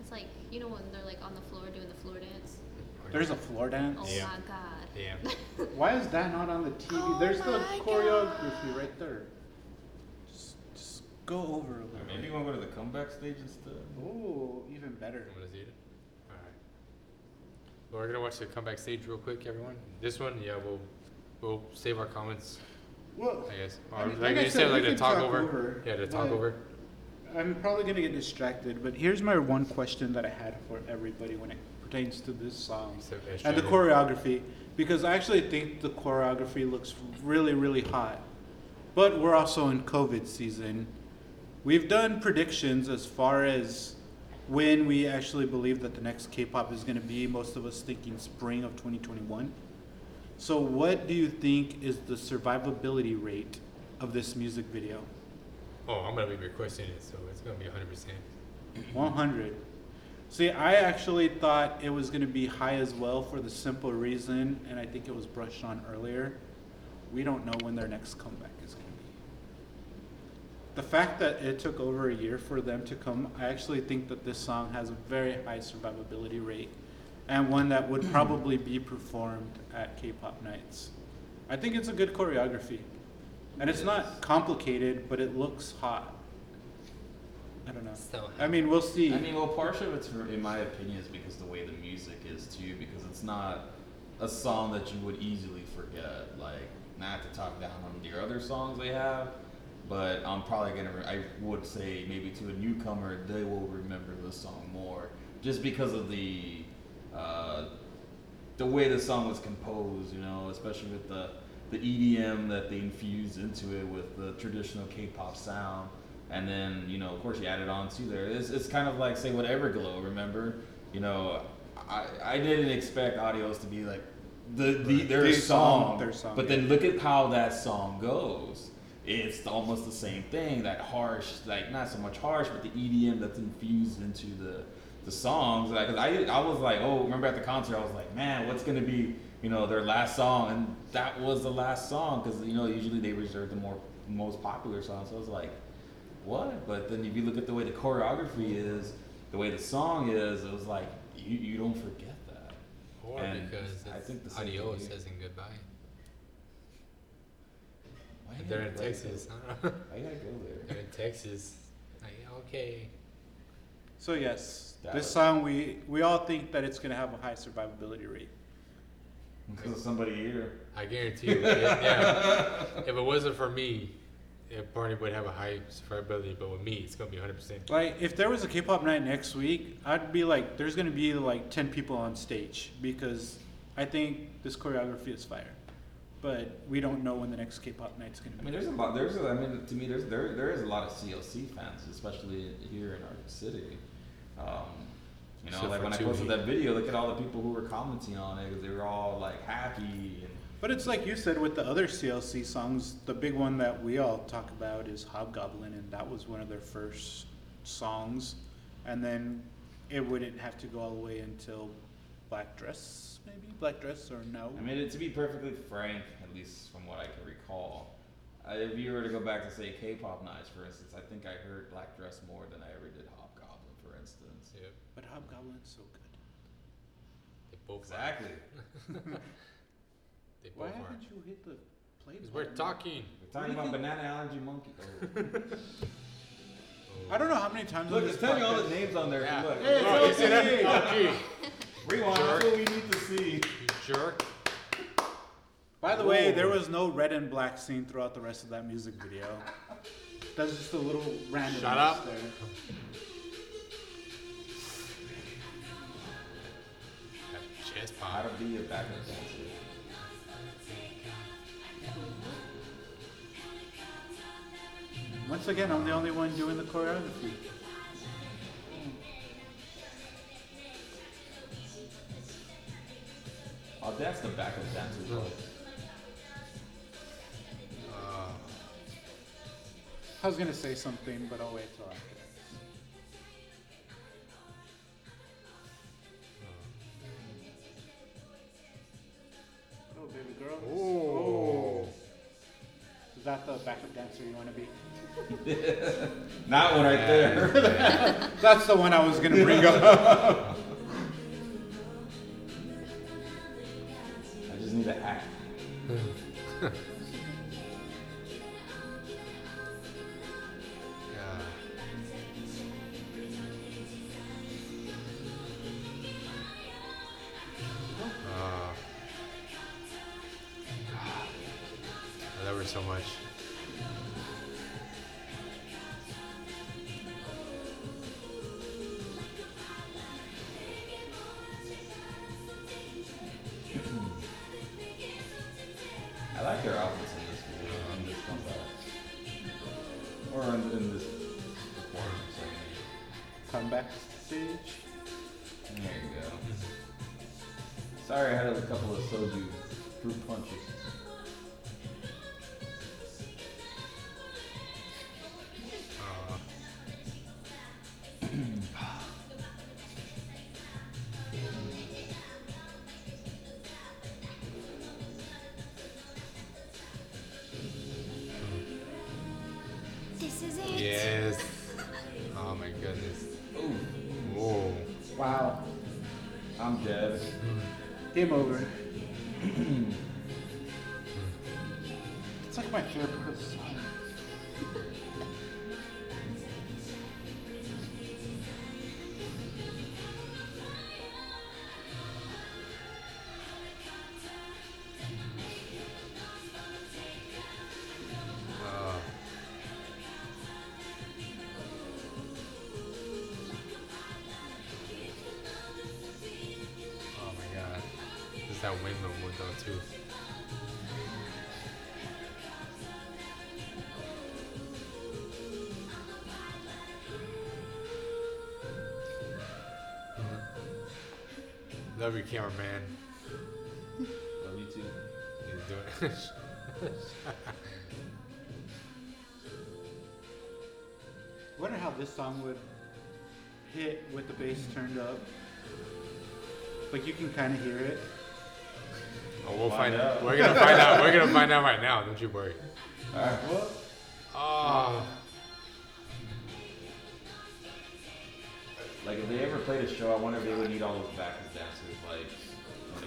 Speaker 4: It's like you know when they're like on the floor doing the floor dance.
Speaker 2: There's a floor dance.
Speaker 4: Oh
Speaker 1: Yeah.
Speaker 4: my god.
Speaker 1: Yeah.
Speaker 2: Why is that not on the TV?
Speaker 4: Oh
Speaker 2: There's the
Speaker 4: my
Speaker 2: choreography right there. Just, just go over a little.
Speaker 3: Maybe you want to go to the comeback stage instead.
Speaker 2: Oh, even better.
Speaker 1: I'm gonna see it. All right. Well, we're gonna watch the comeback stage real quick, everyone. This one, yeah, we'll we'll save our comments,
Speaker 2: Well,
Speaker 1: I guess.
Speaker 2: I mean,
Speaker 1: like
Speaker 2: like I
Speaker 1: you
Speaker 2: said,
Speaker 1: said,
Speaker 2: we
Speaker 1: like the
Speaker 2: can
Speaker 1: talk
Speaker 2: talk
Speaker 1: over.
Speaker 2: over,
Speaker 1: Yeah, the talk
Speaker 2: but-
Speaker 1: over.
Speaker 2: I'm probably gonna get distracted, but here's my one question that I had for everybody when it pertains to this song and the choreography, because I actually think the choreography looks really, really hot. But we're also in COVID season. We've done predictions as far as when we actually believe that the next K-pop is going to be. Most of us thinking spring of 2021. So, what do you think is the survivability rate of this music video?
Speaker 1: Oh, I'm gonna be requesting it, so it's gonna be 100. percent
Speaker 2: 100. See, I actually thought it was going to be high as well for the simple reason, and I think it was brushed on earlier, we don't know when their next comeback is going to be. The fact that it took over a year for them to come, I actually think that this song has a very high survivability rate and one that would probably be performed at K-pop nights. I think it's a good choreography. And it's not complicated, but it looks hot. I don't know.
Speaker 5: So
Speaker 2: I mean, we'll see.
Speaker 3: I mean, well, part of it's, in my opinion, is because the way the music is too. Because it's not a song that you would easily forget. Like, not to talk down on the other songs they have, but I'm probably gonna. Re- I would say maybe to a newcomer, they will remember this song more, just because of the uh, the way the song was composed. You know, especially with the the EDM that they infused into it with the traditional K-pop sound and then you know of course you added on to there. It's, it's kind of like say what everglow remember? You know i i didn't expect Adios to be like the, the their
Speaker 2: The
Speaker 3: song,
Speaker 2: song, their song,
Speaker 3: but
Speaker 2: yeah.
Speaker 3: then look at how that song goes. It's almost the same thing that harsh like not so much harsh but the edm that's infused into the the songs. Like 'cause i i was like oh remember at the concert i was like man what's gonna be you know their last song? And that was the last song because you know usually they reserve the more most popular songs. So i was like what? But then if you look at the way the choreography is, the way the song is, it was like you, you don't forget that.
Speaker 5: or
Speaker 3: And
Speaker 5: because
Speaker 3: I think the same
Speaker 5: adios
Speaker 3: thing here.
Speaker 5: isn't goodbye.
Speaker 3: Why
Speaker 5: they're in Texas.
Speaker 3: there? Why gotta go there.
Speaker 5: They're in Texas. Like, okay.
Speaker 2: So yes,
Speaker 3: That
Speaker 2: this song we we all think that it's gonna have a high survivability rate.
Speaker 3: Because of somebody here.
Speaker 5: I guarantee you. yeah. If it wasn't for me, it probably would have a high survivability, but with me, it's gonna be 100%.
Speaker 2: Like if there was a K-pop night next week, I'd be like, there's gonna be like ten people on stage because I think this choreography is fire. But we don't know when the next K-pop night's gonna be.
Speaker 3: I
Speaker 2: be.
Speaker 3: mean, there's a lot. There's, a, I mean, to me, there's there there is a lot of CLC fans, especially here in our city. Um, you know,
Speaker 5: Except
Speaker 3: like when I posted that video, look at all the people who were commenting on it because they were all like happy and
Speaker 2: But it's like you said with the other CLC songs, the big one that we all talk about is Hobgoblin, and that was one of their first songs. And then it wouldn't have to go all the way until Black Dress, maybe Black Dress or no.
Speaker 3: I mean, to be perfectly frank, at least from what I can recall, if you were to go back to say K-pop nights, for instance, I think I heard Black Dress more than I ever did Hobgoblin, for instance.
Speaker 5: Yeah,
Speaker 2: but Hobgoblin's so good.
Speaker 5: they both
Speaker 3: Exactly.
Speaker 5: are. They
Speaker 2: Why
Speaker 5: both are.
Speaker 2: haven't you hit the play
Speaker 5: Because we're
Speaker 2: button?
Speaker 5: talking.
Speaker 3: We're talking about banana allergy monkey. Oh.
Speaker 5: Oh.
Speaker 2: I don't know how many times.
Speaker 3: Look,
Speaker 2: on
Speaker 3: it's
Speaker 2: this
Speaker 3: telling you all the
Speaker 2: podcast-
Speaker 3: names on there.
Speaker 5: Yeah.
Speaker 3: Look.
Speaker 2: Hey,
Speaker 5: Oh, you
Speaker 2: it's
Speaker 5: see that?
Speaker 2: okay.
Speaker 5: Oh, okay.
Speaker 3: Rewind. That's what we need to see.
Speaker 5: You jerk.
Speaker 2: By the way, there was no red and black scene throughout the rest of that music video. That's just a little random.
Speaker 5: Shut up.
Speaker 2: There.
Speaker 5: That chest
Speaker 3: How
Speaker 5: pop.
Speaker 3: to be a backup dancer.
Speaker 2: Once again, I'm the only one doing the choreography.
Speaker 3: Oh, that's the backup dancer voice.
Speaker 5: Uh,
Speaker 2: I was gonna say something, but I'll wait till after. Oh, baby girl.
Speaker 5: Oh.
Speaker 2: Is that the backup dancer you want to be?
Speaker 3: That one right there.
Speaker 2: That's the one I was gonna bring up.
Speaker 3: I just need to act.
Speaker 5: yeah. Uh, I love her so much.
Speaker 1: There's that windmill window too. Mm-hmm. Love your cameraman.
Speaker 3: Love you too.
Speaker 1: He's doing
Speaker 2: Wonder how this song would hit with the bass turned up. Like you can kind of hear it.
Speaker 1: We'll
Speaker 3: Find
Speaker 1: find out.
Speaker 3: out.
Speaker 1: We're gonna find out. We're gonna find out right now. Don't you worry.
Speaker 3: Alright.
Speaker 1: Oh.
Speaker 3: Like if they ever played a show, I wonder if they would need all those backup dancers.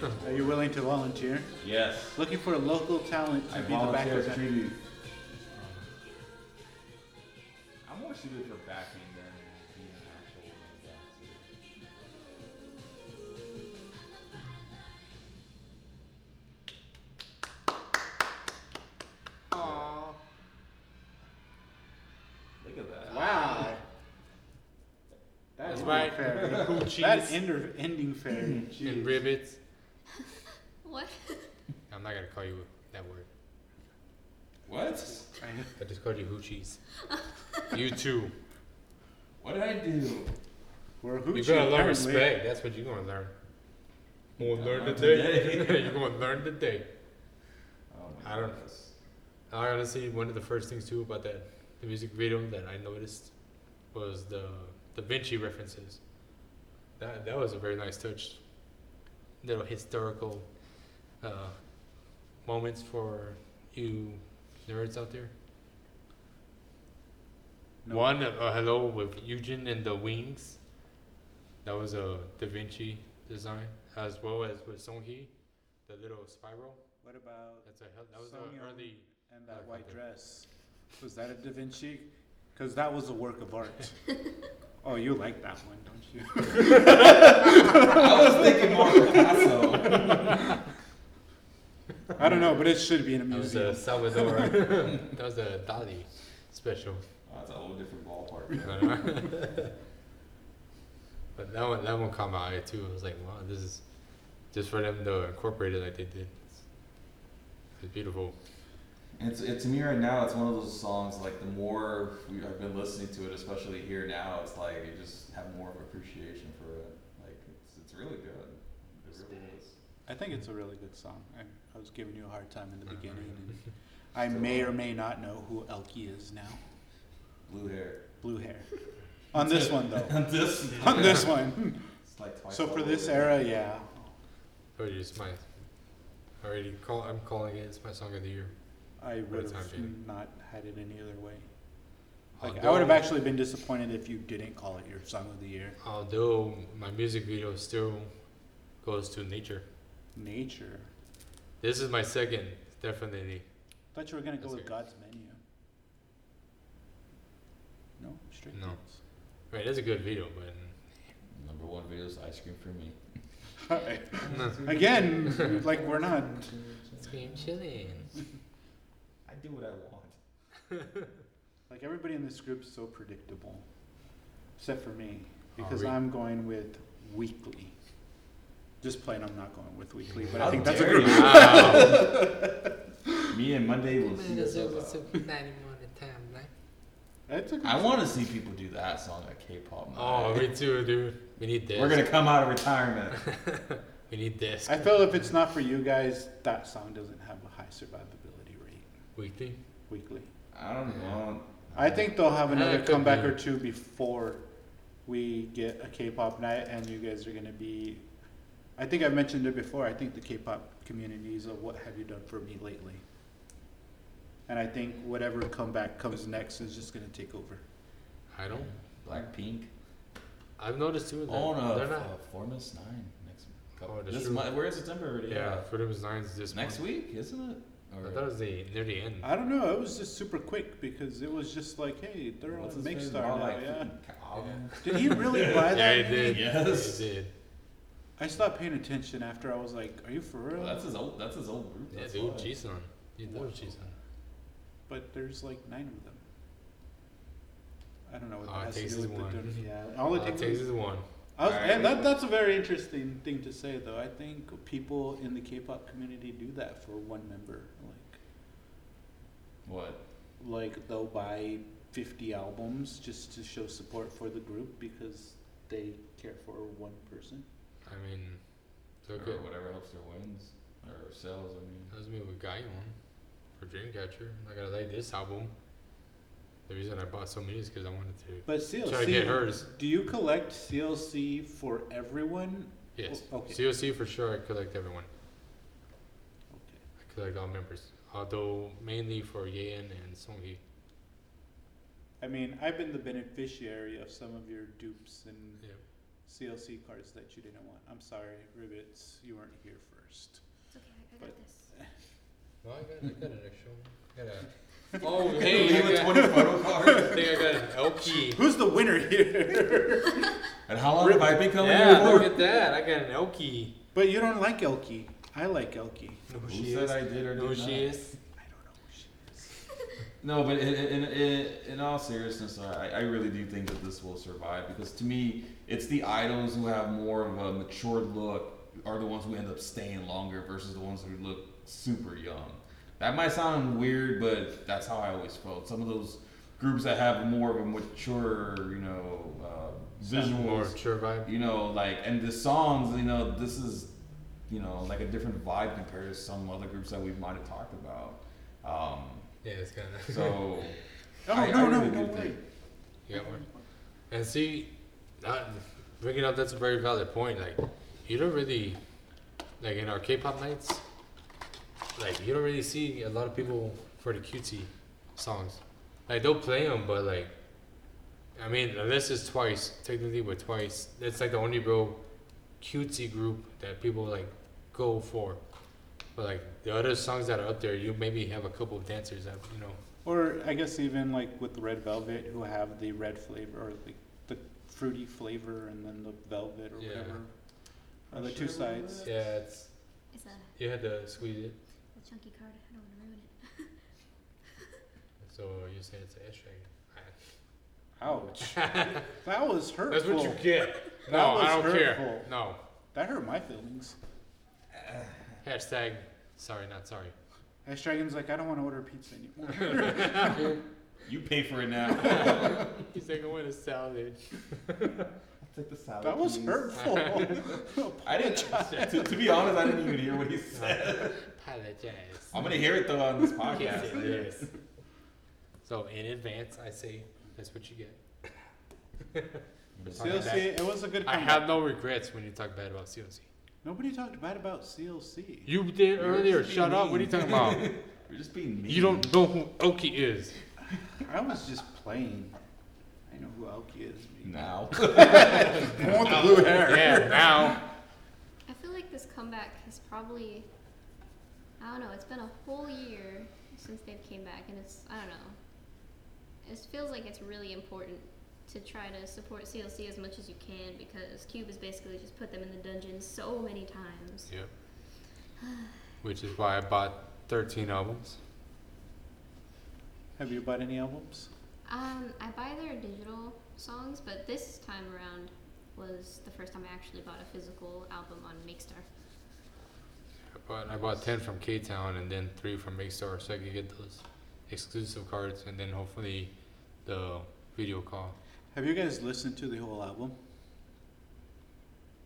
Speaker 3: Like,
Speaker 2: Are you willing to volunteer?
Speaker 3: yes,
Speaker 2: Looking for a local talent to
Speaker 3: I
Speaker 2: be the
Speaker 3: volunteer
Speaker 2: backup
Speaker 3: as
Speaker 2: dancer.
Speaker 3: tribute. I'm more suited for backing than
Speaker 2: ending fairy.
Speaker 1: Coochies.
Speaker 2: That ender, ending fairy.
Speaker 1: And
Speaker 2: Jeez.
Speaker 1: ribbits.
Speaker 4: What?
Speaker 1: I'm not gonna call you that word.
Speaker 3: What?
Speaker 1: I just called you hoochies. you too.
Speaker 3: What did I do?
Speaker 2: We're a
Speaker 1: You're
Speaker 2: hoochie,
Speaker 1: gonna learn
Speaker 2: apparently.
Speaker 1: respect. That's what you're gonna learn. You're gonna
Speaker 3: Gonna
Speaker 1: learn
Speaker 3: learn
Speaker 1: today.
Speaker 3: today.
Speaker 1: you're gonna learn today.
Speaker 3: Oh my
Speaker 1: I don't-
Speaker 3: goodness.
Speaker 1: I honestly, one of the first things too about that the music video that I noticed was the the Vinci references. That that was a very nice touch. Little historical uh, moments for you nerds out there.
Speaker 2: No.
Speaker 1: One, uh, hello with Yujin and the wings. That was a Da Vinci design, as well as with Seunghee, the little spiral.
Speaker 2: What about
Speaker 1: That's a that was
Speaker 2: Song
Speaker 1: an early.
Speaker 2: and that
Speaker 1: Okay.
Speaker 2: white dress? Was that a Da Vinci? Because that was a work of art. oh, you like that one, don't you?
Speaker 3: I was thinking more Picasso.
Speaker 2: I don't know, but it should be in a
Speaker 1: That was
Speaker 2: museum.
Speaker 1: a Salvador. that was a Dali special.
Speaker 3: Oh, that's a whole different ballpark.
Speaker 1: Uh, but that one, that one caught my eye too. I was like, wow, this is just for them to incorporate it like they did. It's, it's beautiful.
Speaker 3: It's it, to me right now. It's one of those songs. Like the more we, I've been listening to it, especially here now, it's like you just have more of appreciation for it. Like it's it's really good. It really is.
Speaker 2: I think it's a really good song. I, I was giving you a hard time in the uh-huh. beginning, and I may or may not know who Elkie is now.
Speaker 3: Blue hair.
Speaker 2: Blue hair. On this one, though.
Speaker 3: On this.
Speaker 2: On this one.
Speaker 3: It's like twice
Speaker 2: So for this
Speaker 3: over.
Speaker 2: era, yeah.
Speaker 1: Oh, it's my already call. I'm calling it. It's my song of the year.
Speaker 2: I would
Speaker 1: the
Speaker 2: have
Speaker 1: being.
Speaker 2: not had it any other way. Like, I would have actually been disappointed if you didn't call it your song of the year.
Speaker 1: Although my music video still goes to nature.
Speaker 2: Nature.
Speaker 1: This is my second, definitely.
Speaker 2: Thought you were gonna go
Speaker 1: That's
Speaker 2: with
Speaker 1: good.
Speaker 2: God's menu. No, straight
Speaker 1: No.
Speaker 2: Kids.
Speaker 1: Right, it's a good video, but
Speaker 3: Number one video is ice cream for me.
Speaker 2: Again, like we're not.
Speaker 1: it's game chilling.
Speaker 3: I do what I want.
Speaker 2: Like everybody in this group is so predictable, except for me, because? I'm going with Weeekly. Just plain, I'm not going with Weeekly, but I think that's a
Speaker 3: dare
Speaker 2: group.
Speaker 1: Wow.
Speaker 3: Me and Monday will see ourselves out.
Speaker 2: That's a good
Speaker 3: I want to see people do that song at K-pop.
Speaker 1: Oh, me too, dude. We need this.
Speaker 3: We're gonna come out of retirement.
Speaker 1: we need this.
Speaker 2: I feel if it's not for you guys, that song doesn't have a high survivability rate
Speaker 1: Weeekly.
Speaker 2: Weeekly.
Speaker 3: I don't know.
Speaker 2: I think they'll have
Speaker 1: Uh,
Speaker 2: another
Speaker 1: it could
Speaker 2: comeback
Speaker 1: be.
Speaker 2: or two before we get a K-pop night, and you guys are gonna be. I think I've mentioned it before. I think the K-pop community is a "What have you done for me lately?" And I think whatever comeback comes next is just gonna take over.
Speaker 1: I don't.
Speaker 3: Blackpink.
Speaker 1: I've noticed too that
Speaker 3: Oh no,
Speaker 1: they're
Speaker 3: uh,
Speaker 1: not.
Speaker 3: fromis_9 next.
Speaker 1: Oh,
Speaker 3: Oh,
Speaker 1: that's
Speaker 3: this
Speaker 1: true.
Speaker 3: month. We're in September already.
Speaker 1: Yeah, Freedom is Nines this
Speaker 3: Next
Speaker 1: month.
Speaker 3: week, isn't it? Or
Speaker 1: I thought it was the near the end.
Speaker 2: I don't know, it was just super quick because it was just like, hey, they're
Speaker 3: what's
Speaker 2: on
Speaker 3: his face?
Speaker 2: Makestar
Speaker 3: All,
Speaker 2: now,
Speaker 3: like,
Speaker 2: yeah.
Speaker 3: freaking.
Speaker 2: Did he really buy that?
Speaker 1: Yeah, he did.
Speaker 3: Yes.
Speaker 1: He did.
Speaker 2: I stopped paying attention after I was like, are you for real?
Speaker 3: Well, that's his old. That's his old group.
Speaker 1: Yeah,
Speaker 3: that's
Speaker 1: dude,
Speaker 3: why.
Speaker 1: Jason. He loves Jason.
Speaker 2: But there's like nine of them. I don't know what
Speaker 1: All
Speaker 2: that
Speaker 1: it
Speaker 2: has to
Speaker 1: takes
Speaker 2: do
Speaker 1: is
Speaker 2: with the
Speaker 1: one.
Speaker 2: diff- Yeah, all it
Speaker 1: All
Speaker 2: takes,
Speaker 1: takes
Speaker 2: is,
Speaker 1: is one.
Speaker 2: I was,
Speaker 3: Alright.
Speaker 2: and that, that's a very interesting thing to say though. I think people in the K-pop community do that for one member. Like,
Speaker 3: What?
Speaker 2: like they'll buy 50 albums just to show support for the group because they care for one person.
Speaker 1: I mean,
Speaker 3: Or
Speaker 1: look at
Speaker 3: whatever helps their wins or sells. I mean.
Speaker 1: that's me with Gahyeon for Dreamcatcher. I gotta like this album. The reason I bought so many is because I wanted to
Speaker 2: But
Speaker 1: try to get hers.
Speaker 2: do you collect CLC for everyone?
Speaker 1: Yes.
Speaker 2: O- okay.
Speaker 1: CLC for sure. I collect everyone.
Speaker 2: Okay.
Speaker 1: I collect all members. Although mainly for Yeon and Seunghee.
Speaker 2: I mean, I've been the beneficiary of some of your dupes and
Speaker 1: Yeah.
Speaker 2: CLC cards that you didn't want. I'm sorry, Ribbits, you weren't here first.
Speaker 4: It's okay, I, I
Speaker 2: But-
Speaker 4: got this.
Speaker 1: Well, I got, I got an extra one. I got a. Oh, hey,
Speaker 3: Leave
Speaker 1: I
Speaker 3: with
Speaker 1: got,
Speaker 3: 20 photo cards.
Speaker 1: I think I got an Elkie.
Speaker 2: Who's the winner here?
Speaker 3: And how long have I been coming
Speaker 1: Yeah,
Speaker 3: here
Speaker 1: look at that. I got an Elkie.
Speaker 2: but you don't like Elkie. I like Elkie.
Speaker 1: Know who
Speaker 3: Who
Speaker 1: she
Speaker 3: said
Speaker 1: is?
Speaker 3: I did or
Speaker 1: Know who she
Speaker 3: not?
Speaker 1: is?
Speaker 2: I don't know who she is.
Speaker 3: No, but in, in, in, in all seriousness, I, I really do think that this will survive because to me, it's the idols who have more of a matured look are the ones who end up staying longer versus the ones who look super young. That might sound weird, but that's how I always felt. Some of those groups that have more of a mature, you know, uh,
Speaker 1: More mature vibe.
Speaker 3: you know, like, and the songs, you know, this is, you know, like a different vibe compared to some other groups that we might have talked about. Um,
Speaker 1: Yeah, it's kind of.
Speaker 3: so.
Speaker 2: Oh,
Speaker 3: I-
Speaker 2: no,
Speaker 3: I
Speaker 2: no,
Speaker 3: really
Speaker 2: no
Speaker 3: do
Speaker 2: way.
Speaker 3: think-
Speaker 1: You got one. And see, that, bringing up that's a very valid point. Like, you don't really, like in our K-pop nights, like you don't really see a lot of people for the cutesy songs. Like they'll play them, but like, I mean, unless it's twice, technically but twice, it's like the only real cutesy group that people like go for. But like the other songs that are up there, you maybe have a couple of dancers that you know.
Speaker 2: Or I guess even like with Red Velvet, who have the red flavor or the, the fruity flavor and then the velvet or
Speaker 1: Yeah.
Speaker 2: whatever. Or the two sides.
Speaker 1: Yeah, it's
Speaker 4: It's a,
Speaker 1: you had to squeeze it.
Speaker 4: a chunky card. I don't want to ruin it.
Speaker 1: So you say it's an extra.
Speaker 2: Ouch. that was hurtful.
Speaker 1: That's what you get.
Speaker 2: That
Speaker 1: No,
Speaker 2: was
Speaker 1: I don't care. No.
Speaker 2: That hurt my feelings.
Speaker 1: Hashtag sorry, not sorry.
Speaker 2: Ash Dragon's like, I don't want to order pizza anymore.
Speaker 3: You pay for it now.
Speaker 1: He's like, I want a salad.
Speaker 3: Take the salad.
Speaker 2: that was
Speaker 3: please.
Speaker 2: hurtful.
Speaker 3: I didn't. To, to be honest, I didn't even hear what he said.
Speaker 1: Apologize.
Speaker 3: I'm gonna hear it though on this
Speaker 1: Yes,
Speaker 3: podcast.
Speaker 1: it is. So in advance, I say that's what you get.
Speaker 2: CLC, it was a good
Speaker 1: I have no regrets when you talk bad about CLC.
Speaker 2: Nobody talked bad about CLC.
Speaker 1: You did
Speaker 3: You're
Speaker 1: earlier.
Speaker 3: just
Speaker 1: Shut
Speaker 3: being
Speaker 1: up. What are you
Speaker 3: mean.
Speaker 1: talking about?
Speaker 3: You're just being mean.
Speaker 1: you don't know who Elkie is.
Speaker 2: I was just playing. I know who Elkie is.
Speaker 3: now.
Speaker 2: The one with the blue hair.
Speaker 1: Yeah, now.
Speaker 4: I feel like this comeback has probably, I don't know, it's been a whole year since they've came back, and it's, I don't know, it feels like it's really important to try to support CLC as much as you can because Cube has basically just put them in the dungeon so many times.
Speaker 1: Yep. Which is why I bought 13 albums.
Speaker 2: Have you bought any albums?
Speaker 4: Um, I buy their digital songs, but this time around was the first time I actually bought a physical album on Makestar.
Speaker 1: I bought, I bought 10 from K Town and then 3 from Makestar so I could get those exclusive cards and then hopefully the video call.
Speaker 2: Have you guys listened to the whole album?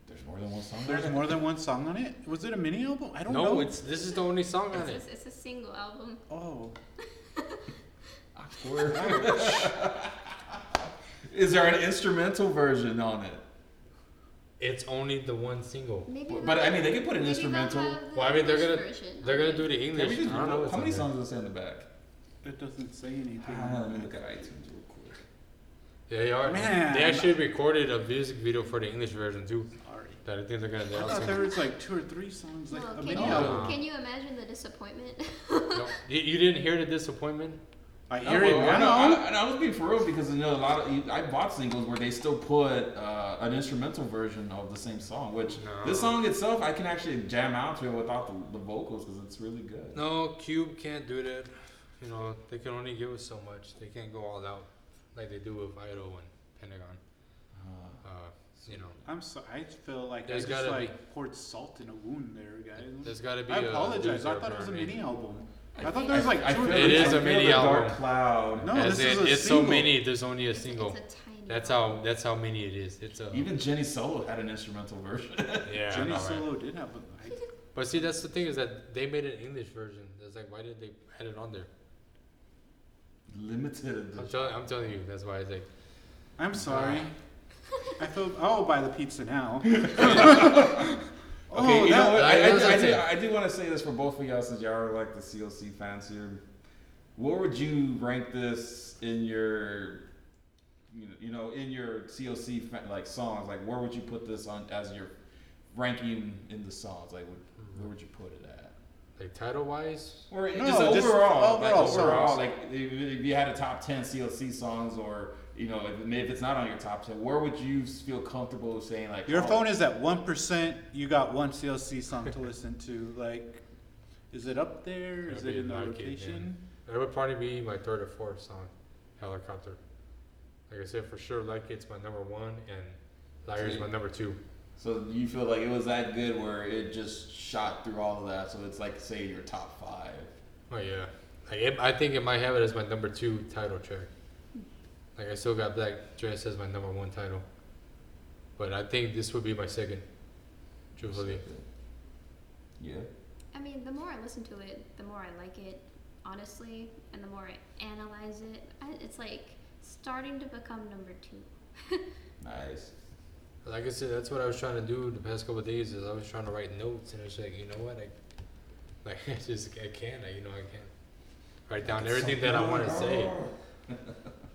Speaker 3: There's more than one song.
Speaker 2: There's more than one song on it. Was it a mini album? I don't
Speaker 1: No,
Speaker 2: know.
Speaker 1: No, it's this is the only song on it.
Speaker 4: It's a, single album.
Speaker 2: Oh,
Speaker 3: Awkward. Is there an instrumental version on it?
Speaker 1: It's only the one single.
Speaker 4: Maybe
Speaker 3: But, I mean, they could put an instrumental.
Speaker 1: Well, I mean, they're gonna-
Speaker 4: version
Speaker 1: They're gonna do the English.
Speaker 3: just,
Speaker 1: I don't know
Speaker 3: how many songs does it say in the back?
Speaker 2: It doesn't say anything.
Speaker 3: Ah, let me look at iTunes real quick.
Speaker 1: Yeah, they are.
Speaker 2: Man.
Speaker 1: They actually recorded a music video for the English version too.
Speaker 2: Sorry.
Speaker 1: That I think they're gonna.
Speaker 2: I
Speaker 1: They're
Speaker 2: thought
Speaker 1: also,
Speaker 2: there was like two or three songs, like
Speaker 4: Well,
Speaker 2: a
Speaker 4: can
Speaker 2: mini
Speaker 4: you
Speaker 2: album.
Speaker 4: can you imagine the disappointment?
Speaker 1: no, you, you didn't hear the disappointment.
Speaker 2: I
Speaker 3: No,
Speaker 2: hear it
Speaker 3: well, I, know,
Speaker 2: now.
Speaker 3: I, and I was being for real because you know a lot of I bought singles where they still put uh, an instrumental version of the same song, which
Speaker 1: No.
Speaker 3: this song itself I can actually jam out to it without the, the vocals because it's really good.
Speaker 1: No, Cube can't do that. You know, they can only give us so much. They can't go all out like they do with Idol and Pentagon.
Speaker 3: Uh,
Speaker 1: Uh, you know,
Speaker 2: I'm so. I feel like
Speaker 1: There's
Speaker 2: I just
Speaker 1: gotta be-
Speaker 2: like poured salt in a wound there, guys.
Speaker 1: there's got to be.
Speaker 2: I
Speaker 1: a
Speaker 2: apologize. I
Speaker 1: loser
Speaker 2: thought it was a
Speaker 1: apparently.
Speaker 2: mini album. I thought there was like
Speaker 3: I
Speaker 2: two or
Speaker 3: feel
Speaker 1: It
Speaker 2: three
Speaker 1: is a
Speaker 3: feel
Speaker 1: mini
Speaker 3: the dark cloud.
Speaker 2: No,
Speaker 1: As
Speaker 2: this
Speaker 1: in,
Speaker 2: is a
Speaker 1: it's so
Speaker 2: single.
Speaker 1: many. There's only a single.
Speaker 4: It's a tiny.
Speaker 1: That's how. That's how many it is. It's a.
Speaker 3: Even Jennie Solo had an instrumental version.
Speaker 1: yeah, I
Speaker 2: Jennie
Speaker 1: know, right?
Speaker 2: Solo did have a. I,
Speaker 1: But see, that's the thing is that they made an English version. It's like, why did they add it on there?
Speaker 3: Limited
Speaker 1: I'm
Speaker 3: edition.
Speaker 1: telling, I'm telling you, that's why I like.
Speaker 2: I'm sorry. I feel. I'll buy the pizza now.
Speaker 3: Oh, okay,
Speaker 2: oh,
Speaker 3: you know
Speaker 2: that,
Speaker 3: what?
Speaker 1: I-
Speaker 3: I, I, do- I, do. I do want to say this for both of y'all since y'all are like the CLC fans here. Where would you rank this in your, you know, you know in your CLC fa- like songs? Like, where would you put this on as your ranking in the songs? Like, would, where would you put it at?
Speaker 1: Like title wise,
Speaker 3: Or
Speaker 2: No,
Speaker 3: just
Speaker 2: just
Speaker 3: overall, like
Speaker 2: overall
Speaker 3: overall,
Speaker 2: songs.
Speaker 3: like if, if you had a top ten CLC songs, or you know, if, if it's not on your top ten, where would you feel comfortable saying like
Speaker 2: Your
Speaker 3: oh,
Speaker 2: phone is at one percent. You got one CLC song to listen to. Like, is it up there? Is
Speaker 1: It'll
Speaker 2: it
Speaker 1: be
Speaker 2: in the
Speaker 1: like it,
Speaker 2: rotation?
Speaker 1: that would probably be my third or fourth song, Helicopter. Like I said, for sure, like it's my number one, and Liar's my number two.
Speaker 3: So you feel like it was that good where it just shot through all of that? So it's like say your top five.
Speaker 1: Oh yeah, like it, I think it might have it as my number two title track. Like I still got Black Dress as my number one title, but I think this would be my second. Truthfully,
Speaker 3: Yeah.
Speaker 4: I mean, the more I listen to it, the more I like it, honestly, and the more I analyze it, I, it's like starting to become number two.
Speaker 3: Nice.
Speaker 1: Like I said, that's what I was trying to do the past couple of days. Is I was trying to write notes, and it's like, you know what, I, like I just I can't, I, you know, I can't write down everything that I want to say.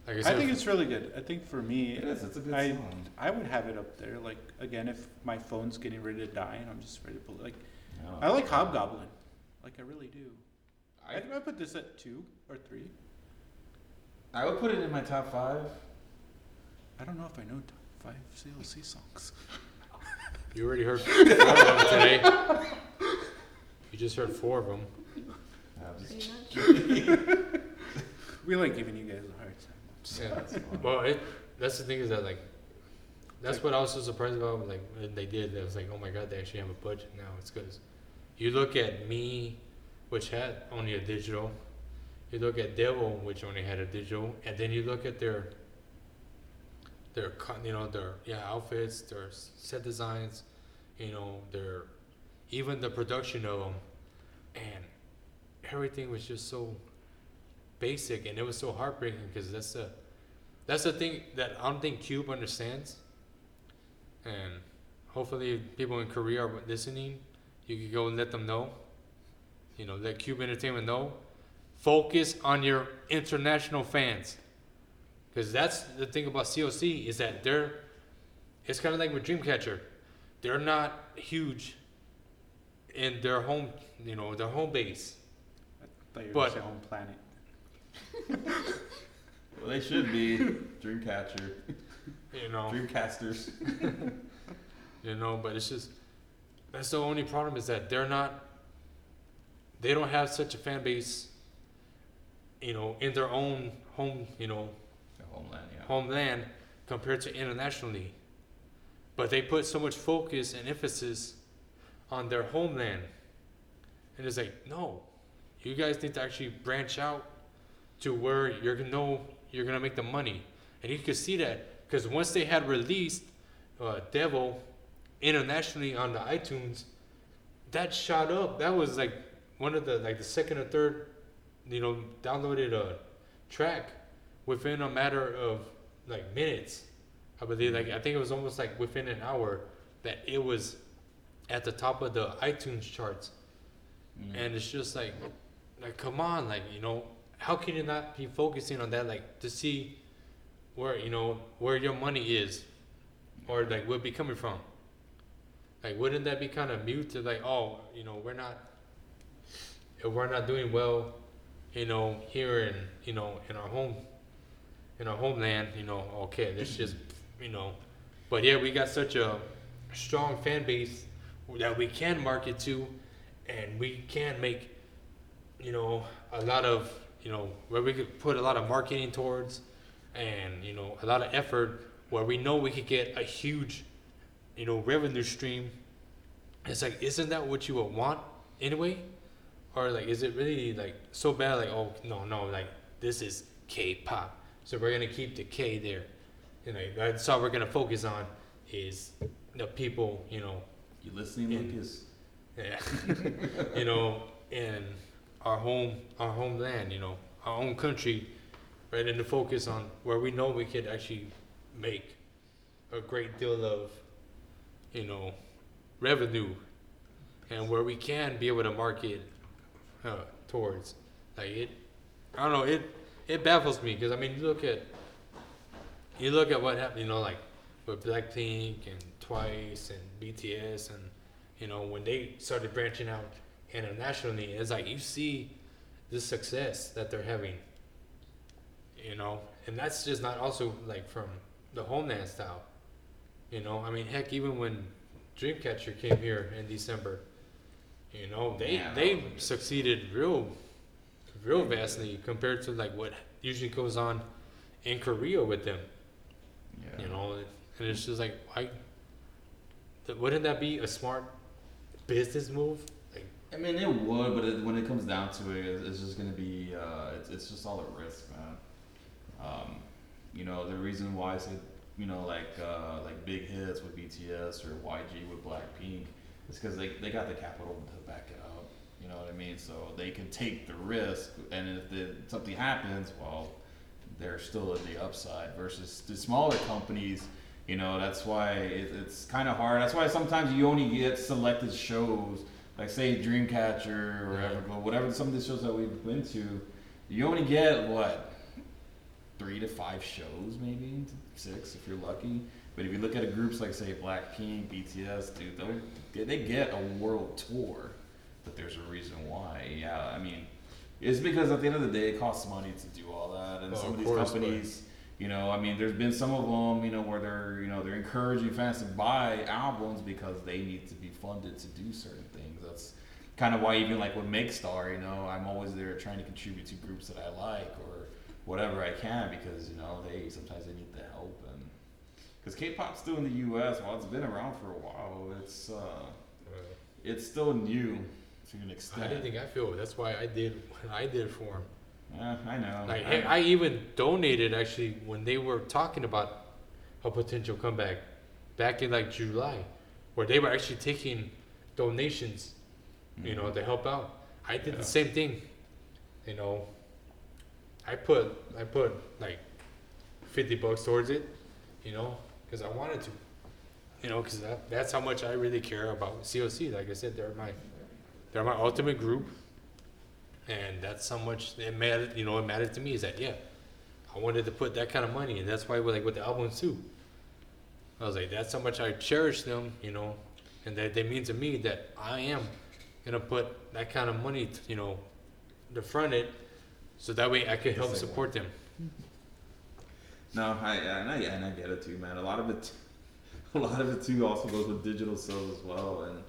Speaker 1: Like I
Speaker 2: I think it's really good. I think for me,
Speaker 3: It is. It's a good
Speaker 2: I-
Speaker 3: song.
Speaker 2: I would have it up there. Like again, if my phone's getting ready to die and I'm just ready to put like,
Speaker 3: Yeah.
Speaker 2: I like Hobgoblin. Like I really do. I,
Speaker 3: I,
Speaker 2: I put this at two or three.
Speaker 3: I would put it in my top five.
Speaker 2: I don't know if I know top five CLC songs.
Speaker 1: you already heard four of them today. You just heard four of them.
Speaker 3: I was-
Speaker 2: We like giving you guys a hard time.
Speaker 1: Yeah.
Speaker 3: That's fine.
Speaker 1: Well, it, that's the thing is that like, that's what I was so surprised about. Like when they did, I was like, oh my god, they actually have a budget now. It's because you look at me, which had only a digital. You look at Devil, which only had a digital, and then you look at their, their you know their yeah outfits, their set designs, you know their, even the production of them, and everything was just so basic, and it was so heartbreaking because that's the that's the thing that I don't think Cube understands. And hopefully, people in Korea are listening. You can go and let them know. You know, let Cube Entertainment know. Focus on your international fans, because that's the thing about CLC is that they're. It's kind of like with Dreamcatcher, they're not huge. In their home, you know, their home base.
Speaker 2: I thought you were
Speaker 1: But-
Speaker 2: gonna home planet.
Speaker 3: Well, they should be Dreamcatcher,
Speaker 1: You know.
Speaker 3: Dreamcasters.
Speaker 1: you know but it's just that's the only problem is that they're not they don't have such a fan base you know in their own home you know
Speaker 3: The homeland, yeah.
Speaker 1: homeland compared to internationally. But they put so much focus and emphasis on their homeland. And it's like no you guys need to actually branch out to where you're gonna know you're gonna make the money. And you could see that because once they had released uh, devil internationally on the itunes that shot up. That was like one of the like the second or third you know downloaded uh, track within a matter of like minutes i believe like i think it was almost like within an hour that it was at the top of the itunes charts
Speaker 3: Mm.
Speaker 1: and it's just like like come on like you know how can you not be focusing on that, like to see where you know where your money is, or like where it be coming from? Like, wouldn't that be kind of mute to like, oh, you know, we're not, if we're not doing well, you know, here in you know in our home, in our homeland, you know, okay, this just, you know, but yeah, we got such a strong fan base that we can market to, and we can make, you know, a lot of, you know, where we could put a lot of marketing towards, and you know, a lot of effort where we know we could get a huge, you know, revenue stream. It's like, isn't that what you would want anyway? Or like, is it really like so bad? Like, oh no, no, like this is K-pop, so we're gonna keep the K there. You know, that's all we're gonna focus on is the people, you know,
Speaker 3: You listening,
Speaker 1: In-
Speaker 3: Lucas?
Speaker 1: yeah, you know, in our home, our homeland, you know, our own country, right, and to focus on where we know we could actually make a great deal of, you know, revenue, and where we can be able to market uh, towards, like it, I don't know, it it baffles me because I mean, you look at, you look at what happened, you know, like with Blackpink and Twice and BTS and you know, when they started branching out internationally, it's like you see the success that they're having. You know, and that's just not also like from the homeland style. You know, I mean, heck, even when Dreamcatcher came here in December, you know, they
Speaker 3: Yeah,
Speaker 1: they
Speaker 3: was a good-
Speaker 1: succeeded real, real vastly compared to like what usually goes on in Korea with them.
Speaker 3: Yeah.
Speaker 1: You know, and it's just like, why? Wouldn't that be a smart business move? Like,
Speaker 3: I mean, it would, but it, when it comes down to it, it's just gonna be, uh, it's, it's just all a risk, man. Um, you know, the reason why I say, you know, like, uh, like big hits with BTS or YG with Blackpink is because they, they got the capital to back it up. You know what I mean? So they can take the risk, and if the, something happens, well, they're still at the upside versus the smaller companies. You know, that's why it, it's kind of hard. That's why sometimes you only get selected shows, like say Dreamcatcher or
Speaker 1: Yeah.
Speaker 3: Everglow, whatever. Some of the shows that we've been to, you only get what three to five shows, maybe six if you're lucky. But if you look at a groups like say Blackpink, BTS, dude, they get a world tour. But there's a reason why. Yeah, I mean, it's because at the end of the day, it costs money to do all that, and
Speaker 1: Oh,
Speaker 3: some
Speaker 1: of
Speaker 3: of these
Speaker 1: course, but-
Speaker 3: companies. You know, I mean, there's been some of them, you know, where they're, you know, they're encouraging fans to buy albums because they need to be funded to do certain things. That's kind of why even like with Makestar, you know, I'm always there trying to contribute to groups that I like or whatever I can because you know they sometimes they need the help and because K-pop's still in the U.S. While it's been around for a while, it's uh, it's still new to an
Speaker 1: I
Speaker 3: extent.
Speaker 1: didn't think I feel. That's why I did. what I did for them.
Speaker 3: Yeah, I know.
Speaker 1: Like,
Speaker 3: I-
Speaker 1: I even donated actually when they were talking about a potential comeback back in like July, where they were actually taking donations, you know, mm-hmm. to help out. I did
Speaker 3: Yeah.
Speaker 1: the same thing. You know, I put I put like fifty bucks towards it, you know, because I wanted to, you know, because that, that's how much I really care about CLC. Like I said, they're my they're my ultimate group, and that's how much it mattered. You know, it mattered to me is that yeah, I wanted to put that kind of money, and that's why with like with the albums too. I was like, that's how much I cherish them, you know, and that they mean to me that I am gonna put that kind of money, to, you know, the front it, so that way I can help
Speaker 3: I
Speaker 1: support them.
Speaker 3: No, I and I and I get it too, man. A lot of it, a lot of it too, also goes with digital sales as well. And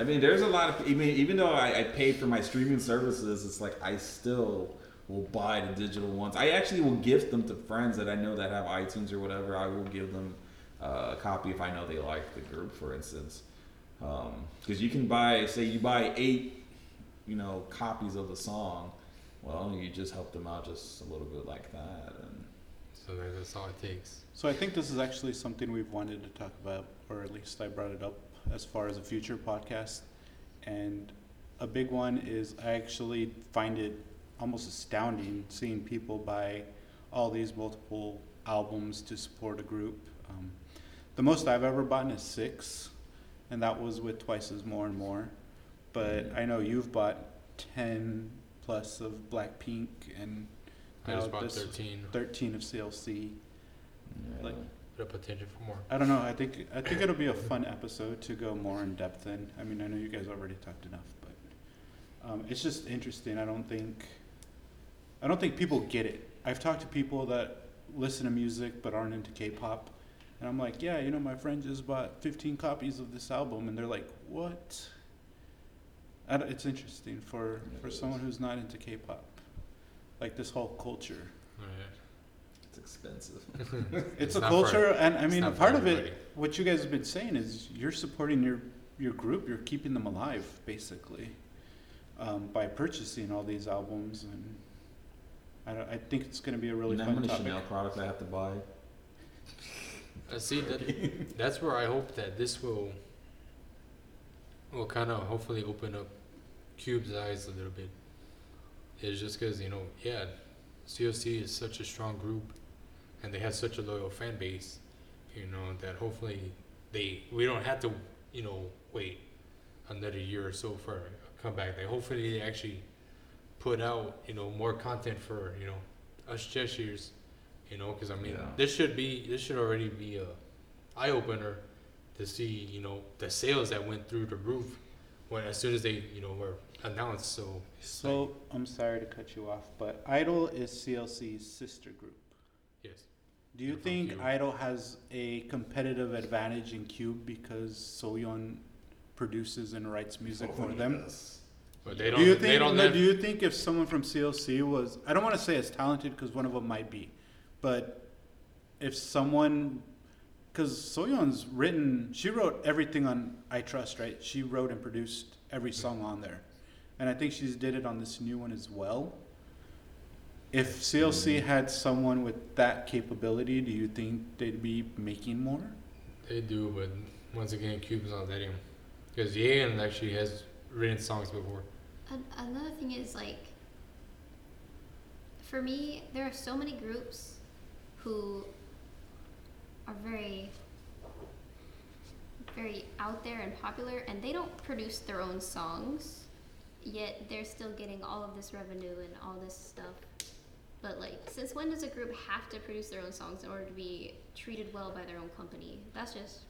Speaker 3: I mean, there's a lot of even even though I, I paid for my streaming services, it's like I still will buy the digital ones. I actually will gift them to friends that I know that have iTunes or whatever. I will give them uh, a copy if I know they like the group, for instance. Because you can buy, say, you buy eight, you know, copies of the song. Well, you just help them out just a little bit like that, and
Speaker 1: So that's all it takes.
Speaker 2: So I think this is actually something we've wanted to talk about, or at least I brought it up as far as a future podcast. And a big one is I actually find it almost astounding seeing people buy all these multiple albums to support a group. Um, the most I've ever bought is six, and that was with Twice as More and More. But I know you've bought ten plus of Blackpink and
Speaker 1: I just bought 13.
Speaker 2: 13 of CLC.
Speaker 3: Yeah.
Speaker 2: Like-
Speaker 1: Potential for more.
Speaker 2: I don't know. I think I think it'll be a fun episode to go more in depth in. I mean, I know you guys already talked enough, but um, it's just interesting. I don't think I don't think people get it. I've talked to people that listen to music but aren't into K-pop, and I'm like, yeah, you know, my friend just bought 15 copies of this album, and they're like, what? I don't- it's interesting for
Speaker 3: Yeah,
Speaker 2: for someone
Speaker 3: is.
Speaker 2: who's not into K-pop, like this whole culture.
Speaker 1: Yeah.
Speaker 3: It's expensive.
Speaker 2: It's,
Speaker 1: It's
Speaker 2: a
Speaker 1: not for-
Speaker 2: culture, and I mean,
Speaker 1: not for
Speaker 2: part of it, what you guys have been saying is you're supporting your your group. You're keeping them alive, basically, um, by purchasing all these albums, and I, don't, I think it's going to be a really
Speaker 3: you know how
Speaker 2: fun
Speaker 3: many
Speaker 2: topic.
Speaker 3: Chanel products I have to buy?
Speaker 1: Uh, see, that, that's where I hope that this will will kind of hopefully open up Cube's eyes a little bit. It's just because you know, yeah, CLC is such a strong group, and they have such a loyal fan base. You know that hopefully they we don't have to you know wait another year or so for a comeback. They hopefully they actually put out you know more content for you know us Cheshires. You know, because I mean,
Speaker 3: Yeah.
Speaker 1: this should be this should already be a eye opener to see you know the sales that went through the roof when as soon as they you know were announced. So it's
Speaker 2: So I'm sorry to cut you off, but Idol is CLC's sister group.
Speaker 1: Like, yes,
Speaker 2: Do you think
Speaker 1: Cube.
Speaker 2: Idol has a competitive advantage in Cube because Soyeon produces and writes music for them?
Speaker 1: but they don't.
Speaker 2: do you
Speaker 1: they
Speaker 2: think?
Speaker 1: don't
Speaker 2: no,
Speaker 1: have,
Speaker 2: do you think if someone from CLC was, I don't want to say as talented because one of them might be, but if someone, because Soyeon's written, she wrote everything on I Trust, right? She wrote and produced every song on there, and I think she's did it on this new one as well. If CLC had someone with that capability, do you think they'd be making more?
Speaker 1: they do, but once again, Cube's not letting them because Yeeun actually has written songs before.
Speaker 4: An- another thing is like for me there are so many groups who are very very out there and popular and they don't produce their own songs yet they're still getting all of this revenue and all this stuff but like since when does a group have to produce their own songs in order to be treated well by their own company that's just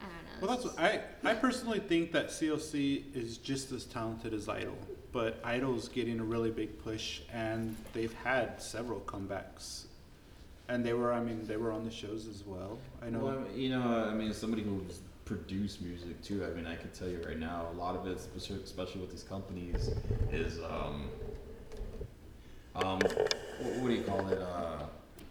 Speaker 4: i don't know
Speaker 2: Well, that's
Speaker 4: just-
Speaker 2: I. I personally think that CLC is just as talented as Idol, but Idol's getting a really big push, and they've had several comebacks, and they were. I mean, they were on the shows as well. I know.
Speaker 3: Well, you know, I mean, somebody who's produced music too. I mean, I can tell you right now, a lot of it, especially, especially with these companies, is um, um, what, what do you call it? Uh,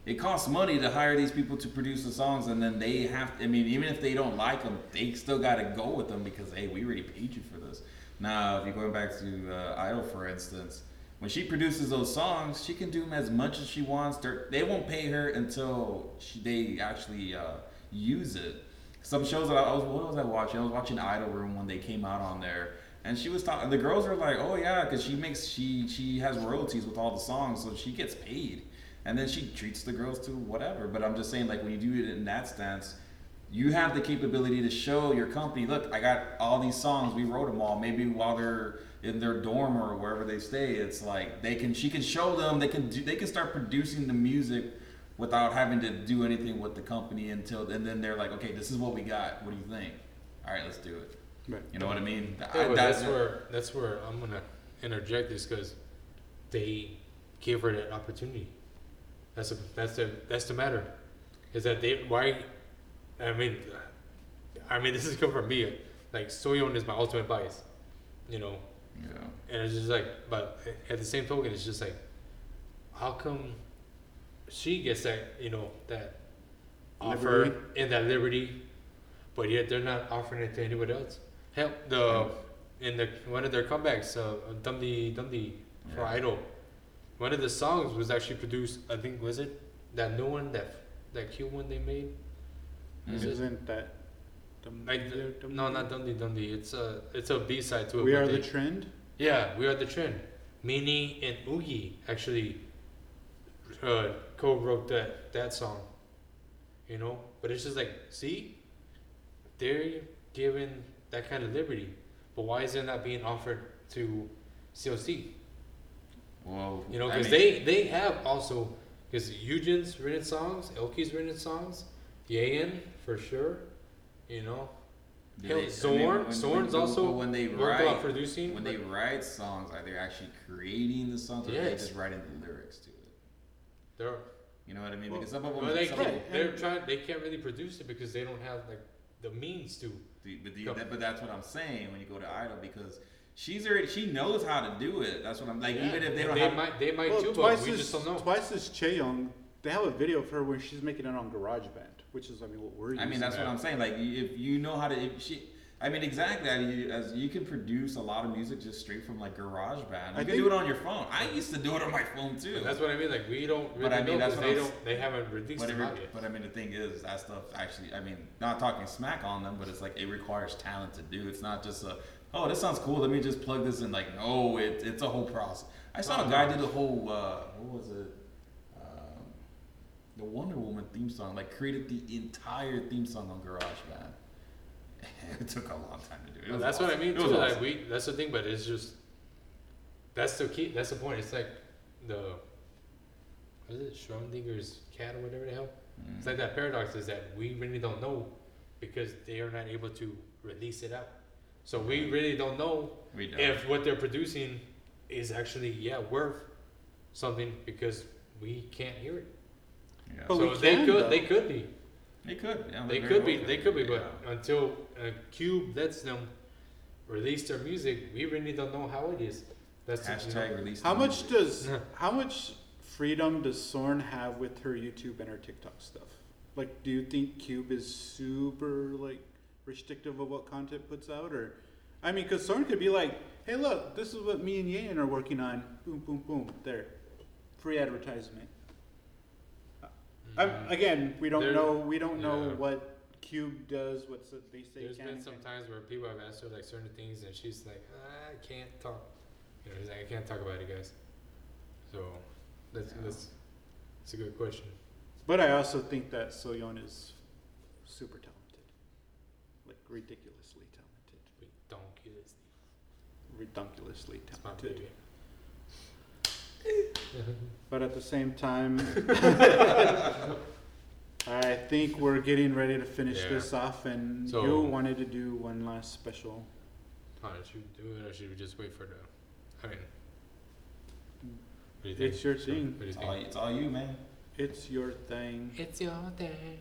Speaker 3: it costs money to hire these people to produce the songs, and then they have. I mean, even if they don't like them, they still got to go with them because hey, we already paid you for this. Now, if you're going back to uh, Idol, for instance, when she produces those songs, she can do them as much as she wants. They're, they won't pay her until she, they actually uh, use it. Some shows that I, I was, what was I watching? I was watching Idol Room when they came out on there, and she was talking. The girls were like, "Oh yeah," because she makes she she has royalties with all the songs, so she gets paid, and then she treats the girls to whatever. But I'm just saying, like when you do it in that stance, you have the capability to show your company, look, I got all these songs, we wrote them all. Maybe while they're in their dorm or wherever they stay, it's like they can, she can show them, they can do, they can start producing the music without having to do anything with the company until, and then they're like, okay, this is what we got. What do you think? All right, let's do it.
Speaker 2: Right.
Speaker 3: You know what I mean?
Speaker 1: Yeah,
Speaker 3: I-
Speaker 1: but
Speaker 3: that-
Speaker 1: that's where that's where I'm gonna interject this because they gave her that opportunity. That's a, that's the that's the matter, is that they why, I mean, I mean this is coming from me. Like Soyeon is my ultimate bias, you know,
Speaker 3: yeah.
Speaker 1: and it's just like, but at the same token, it's just like, how come she gets that you know that offer
Speaker 2: Liberty.
Speaker 1: and that liberty, but yet they're not offering it to anybody else. Hell, the in the one of their comebacks, uh, Dumdi Dumdi for
Speaker 3: Yeah.
Speaker 1: Idol, one of the songs was actually produced. I think was it that new one that that cute one they made. Is it?
Speaker 2: Isn't that? The,
Speaker 1: Like the, no, not Dumdi Dumdi. It's a it's a B side to it.
Speaker 2: We
Speaker 1: but
Speaker 2: are
Speaker 1: they-
Speaker 2: the trend.
Speaker 1: yeah, we are the trend. Minnie and Yuqi actually uh, co-wrote that that song. You know, but it's just like, see, they're given that kind of liberty, but why is it not being offered to CLC?
Speaker 3: Well,
Speaker 1: You know,
Speaker 3: I
Speaker 1: because
Speaker 3: mean-
Speaker 1: they they have also because Yujin's written songs, Elkie's written songs, Yeeun for sure. You know,
Speaker 3: Do
Speaker 1: Hell,
Speaker 3: they- I mean,
Speaker 1: Sorn-
Speaker 3: when-
Speaker 1: Sorn's
Speaker 3: when-
Speaker 1: also
Speaker 3: when they write
Speaker 1: on producing.
Speaker 3: when they write songs, are they actually creating the songs, or are they
Speaker 1: Yes.
Speaker 3: just writing the lyrics to it?
Speaker 1: they're
Speaker 3: You know what I mean?
Speaker 2: Well,
Speaker 3: because some of them,
Speaker 1: well, they
Speaker 3: some
Speaker 1: can,
Speaker 3: of them-
Speaker 1: they're trying. They can't really produce it because they don't have like the means to.
Speaker 3: The- But, the, that, but that's what I'm saying when you go to Idol because she's already she knows how to do it. That's what I'm like.
Speaker 1: Yeah,
Speaker 3: Even if they don't
Speaker 1: they
Speaker 3: have,
Speaker 1: might they might
Speaker 2: Well,
Speaker 1: too, but we
Speaker 2: as
Speaker 1: just don't know.
Speaker 2: twice as Cheong, they have a video of her where she's making it on GarageBand, which is I mean what we're
Speaker 3: I mean that's what. I'm saying. Like if you know how to, if she. I mean, exactly. I mean, you, as you can produce a lot of music just straight from like GarageBand. You
Speaker 2: I
Speaker 3: can
Speaker 2: think-
Speaker 3: do it on your phone. I used to do it on my phone too.
Speaker 1: That's what I mean. Like we don't really
Speaker 3: But I mean,
Speaker 1: know
Speaker 3: that's what
Speaker 1: they
Speaker 3: I'm
Speaker 1: don't. They haven't released
Speaker 3: But,
Speaker 1: them
Speaker 3: every,
Speaker 1: yet.
Speaker 3: but I mean, the thing is, that stuff actually, I mean, not talking smack on them, but it's like it requires talent to do. It's not just a, oh, this sounds cool. Let me just plug this in. Like, no, it, it's a whole process. I saw a guy do the whole, uh, what was it? Um, the Wonder Woman theme song. Like, created the entire theme song on GarageBand. it took a long time to do. It
Speaker 1: Well,
Speaker 3: was
Speaker 1: that's what I mean
Speaker 3: It was
Speaker 1: too. Like we, that's the thing. But it's just that's the key. That's the point. It's like the what is it Schrodinger's cat or whatever the hell. It's
Speaker 3: Mm.
Speaker 1: like that paradox is that we really don't know because they are not able to release it out. So we really don't know
Speaker 3: We don't.
Speaker 1: if what they're producing is actually yeah worth something because we can't hear it.
Speaker 3: yeah.
Speaker 2: But
Speaker 1: so
Speaker 2: we
Speaker 1: they could
Speaker 2: though.
Speaker 1: they could be
Speaker 3: they could. Yeah,
Speaker 1: they could
Speaker 3: well
Speaker 1: be they could be but until uh, Cube lets them release their music, we really don't know how it is. That's the- you know,
Speaker 3: Hashtag release.
Speaker 2: How much
Speaker 3: music.
Speaker 2: does how much freedom does Sorn have with her YouTube and her TikTok stuff? Like, do you think Cube is super like restrictive of what content puts out, or I mean, because Sorn could be like, "Hey, look, this is what me and Yan are working on. Boom, boom, boom. There, free advertisement." I'm, again, we don't
Speaker 1: There-
Speaker 2: know. We don't know
Speaker 1: yeah.
Speaker 2: what Cube does. What they say
Speaker 1: There's
Speaker 2: can.
Speaker 1: been
Speaker 2: and
Speaker 1: some
Speaker 2: can't.
Speaker 1: times where people have asked her like certain things and she's like, ah, I can't talk. You know, she's like, I can't talk about it, guys. So that's that's it's a good question.
Speaker 2: But I also think that Soyeon is super talented, like ridiculously talented,
Speaker 1: Ridiculous.
Speaker 2: ridiculously
Speaker 1: It's my
Speaker 2: talented.
Speaker 1: baby.
Speaker 2: But at the same time, I think we're getting ready to finish
Speaker 1: Yeah.
Speaker 2: this off, and
Speaker 1: So-
Speaker 2: you wanted to do one last special.
Speaker 1: How should we do it or should we just wait for the I mean what do you think?
Speaker 2: It's your thing.
Speaker 1: What do you
Speaker 3: It's all, it's all you, man.
Speaker 2: It's your thing.
Speaker 1: It's your thing.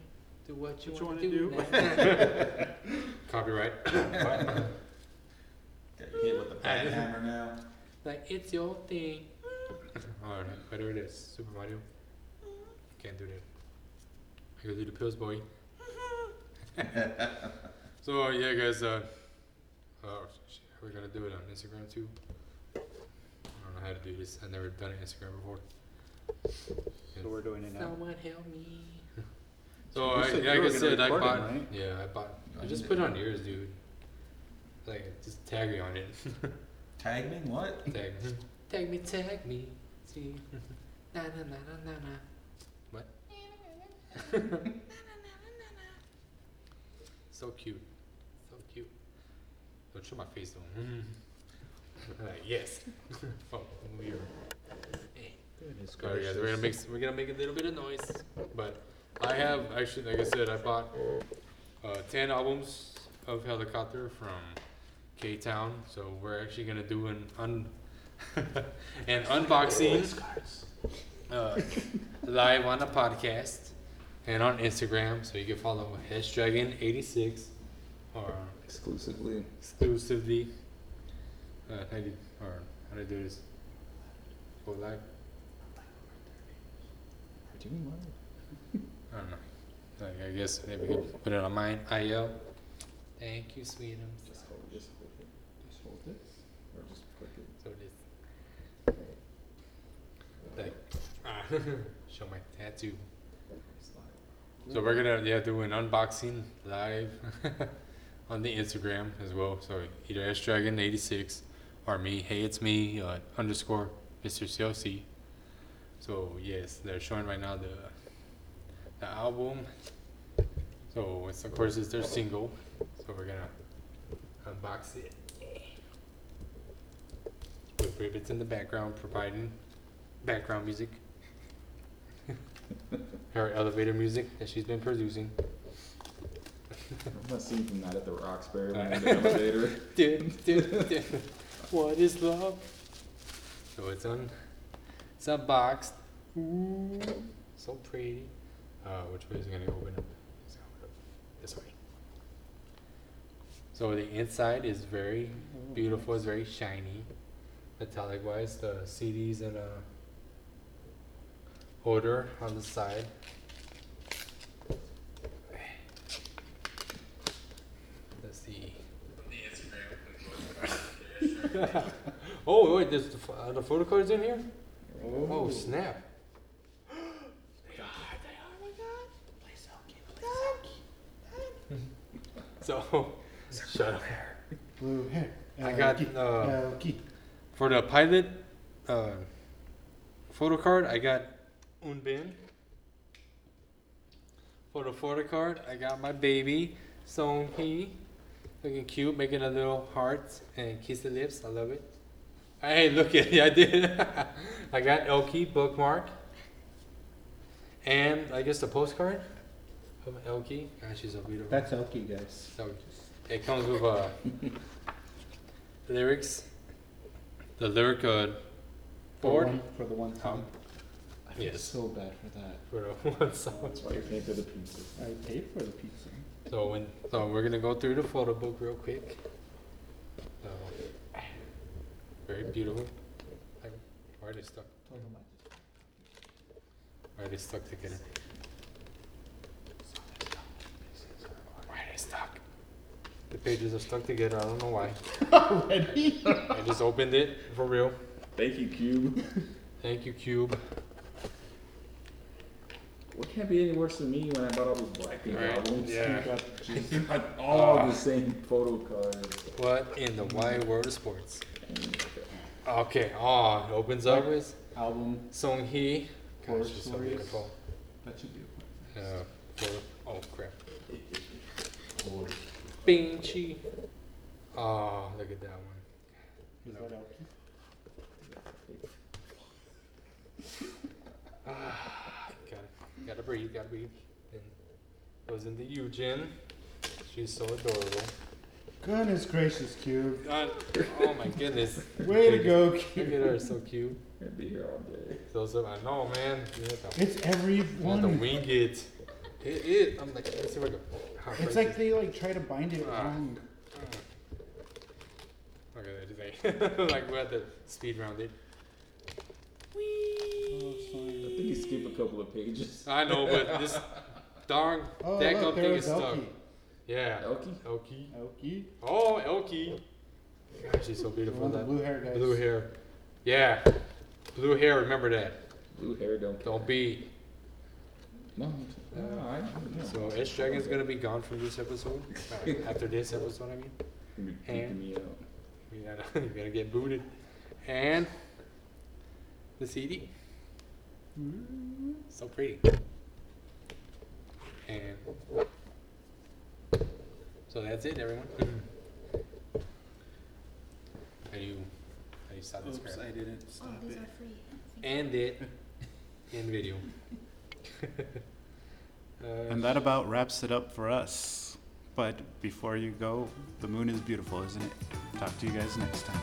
Speaker 1: Do what you,
Speaker 2: What you
Speaker 1: want
Speaker 2: wanna
Speaker 1: do.
Speaker 2: do.
Speaker 1: Copyright.
Speaker 3: Got you hit with the bad hammer now.
Speaker 1: Like it's your thing. Alright, whatever it is. Super Mario. Can't do that. I gotta do the pills, boy. so yeah, guys. Uh, oh, shit, we're gonna do it on Instagram too. I don't know how to do this. I've never done it Instagram before.
Speaker 2: So we're doing it now.
Speaker 1: Someone help me. So I,
Speaker 2: said
Speaker 1: yeah, like I
Speaker 2: gonna
Speaker 1: said, I
Speaker 2: record it,
Speaker 1: bought.
Speaker 2: right?
Speaker 1: Yeah, I bought. I just put it on yours, dude. Like just tag me on it.
Speaker 3: Tag me? What?
Speaker 1: Tag, me. tag me, tag me. See, na na na na na na. What? so cute, so cute. Don't show my face though. like, yes. oh, weird. Hey. Sorry guys, we're gonna make s- we're gonna make a little bit of noise, but I have actually, like I said, I bought uh, ten albums of Helicopter from K Town, so we're actually gonna do an un an unboxing uh, live on the podcast and on Instagram, so you can follow Dragon86 or
Speaker 3: Exclusively.
Speaker 1: exclusively. Uh, how do you, or how do I do this? Go live.
Speaker 3: What do you mean?
Speaker 1: I don't know. Like, I guess maybe we can put it on mine. IL. Thank you, sweetums.
Speaker 3: Just hold, just hold it. Just hold it. Or just click it.
Speaker 1: So this. Show my tattoo. So we're gonna yeah do an unboxing live on the Instagram as well. So either S Dragon eighty six or me. Hey, it's me uh, underscore Mr. CLC. So yes, they're showing right now the the album. So it's of course it's their single. So we're gonna unbox it with ribbons in the background, providing background music. Her elevator music that she's been producing.
Speaker 6: I'm not seeing from that at the Roxbury man the elevator.
Speaker 1: Dun, dun, dun. What is love? So it's un, it's unboxed. Ooh, so pretty. Uh, which way is it gonna open up? It's gonna open up This way. So the inside is very beautiful. It's very shiny, metallic wise. The CDs and a holder on the side. Let's see. oh wait, there's the, pho- uh, the photo cards in here. Oh, snap! They are they are my god. Play so, shut up.
Speaker 2: Blue hair.
Speaker 1: I got,
Speaker 2: Elkie,
Speaker 1: uh,
Speaker 2: Elkie.
Speaker 1: For the pilot uh, photo card, I got Eunbin. For the photo card, I got my baby Seunghee, looking cute, making a little heart and kiss the lips. I love it. Hey, look at it! I did. I got Elkie bookmark, and I guess the postcard of Elkie. Gosh, she's a beautiful.
Speaker 2: That's Elkie, guys.
Speaker 1: So it comes with uh, lyrics. The lyric uh,
Speaker 2: For one, for the one song.
Speaker 6: I feel
Speaker 1: Yes.
Speaker 6: so bad for that.
Speaker 1: For the one song.
Speaker 6: That's why you're paying for the pizza.
Speaker 2: I paid for the pizza.
Speaker 1: So when so we're gonna go through the photo book real quick. So, very beautiful. I- Why are they stuck? Why are they stuck together? Why are they stuck? The pages are stuck together. I don't know why.
Speaker 2: Already?
Speaker 1: I just opened it for real.
Speaker 6: Thank you, Cube.
Speaker 1: Thank you, Cube.
Speaker 6: What can't be any worse than me when I bought all those Blackpink
Speaker 1: Right,
Speaker 6: albums?
Speaker 1: yeah.
Speaker 6: You got, just, you got all
Speaker 1: Ah.
Speaker 6: the same photo cards.
Speaker 1: What in the wide world of sports?
Speaker 6: And
Speaker 1: Okay, oh, it opens up with
Speaker 2: Album.
Speaker 1: Seunghee.
Speaker 2: Horror
Speaker 1: Gosh, she's so
Speaker 2: stories.
Speaker 1: beautiful.
Speaker 2: That should be a
Speaker 1: Uh, for- oh crap.
Speaker 6: oh,
Speaker 1: Bing Chi. Oh, look at that one.
Speaker 2: Is that Elkie?
Speaker 1: Ah, gotta, gotta breathe, gotta breathe. Then goes into Yujin. She's so adorable.
Speaker 2: Goodness gracious, Cube.
Speaker 1: God, oh my goodness.
Speaker 2: Way to go, Cube.
Speaker 1: Look at her, so cute.
Speaker 6: I'd be here all day.
Speaker 1: So, so I know, man. You have to,
Speaker 2: It's every
Speaker 1: you have to
Speaker 2: one.
Speaker 1: wing it. It, it. I'm like, let's see if I can. how
Speaker 2: It's
Speaker 1: break
Speaker 2: like they like try to bind it
Speaker 1: Ah.
Speaker 2: wrong.
Speaker 1: this. Look at that today. like we had to speed round it.
Speaker 2: Oh, sorry.
Speaker 6: Think you skip a couple of pages.
Speaker 1: I know, but this darn
Speaker 2: Oh,
Speaker 1: that
Speaker 2: look,
Speaker 1: thing is stuck.
Speaker 2: Elkie.
Speaker 1: Yeah.
Speaker 6: Elky?
Speaker 1: Elkie.
Speaker 2: Elky.
Speaker 1: Oh, Elkie. God, she's so beautiful.
Speaker 2: one with
Speaker 1: That
Speaker 2: blue hair, guys.
Speaker 1: blue hair. Yeah. Blue hair, remember that.
Speaker 6: Blue hair don't care.
Speaker 1: Don't be.
Speaker 6: No, no, I know.
Speaker 1: So, SDragon's gonna be gone from this episode. After this episode, I mean.
Speaker 6: You're
Speaker 1: And-
Speaker 6: freaking me out.
Speaker 1: We gotta, you gotta get booted. And the CD. So pretty. And so that's it, everyone. How do you, how do you stop this
Speaker 2: Oops,
Speaker 1: crap?
Speaker 2: I didn't stop
Speaker 4: oh, these
Speaker 2: it.
Speaker 4: are free.
Speaker 1: End it in video. uh,
Speaker 2: And that about wraps it up for us. But before you go, the moon is beautiful, isn't it? Talk to you guys next time.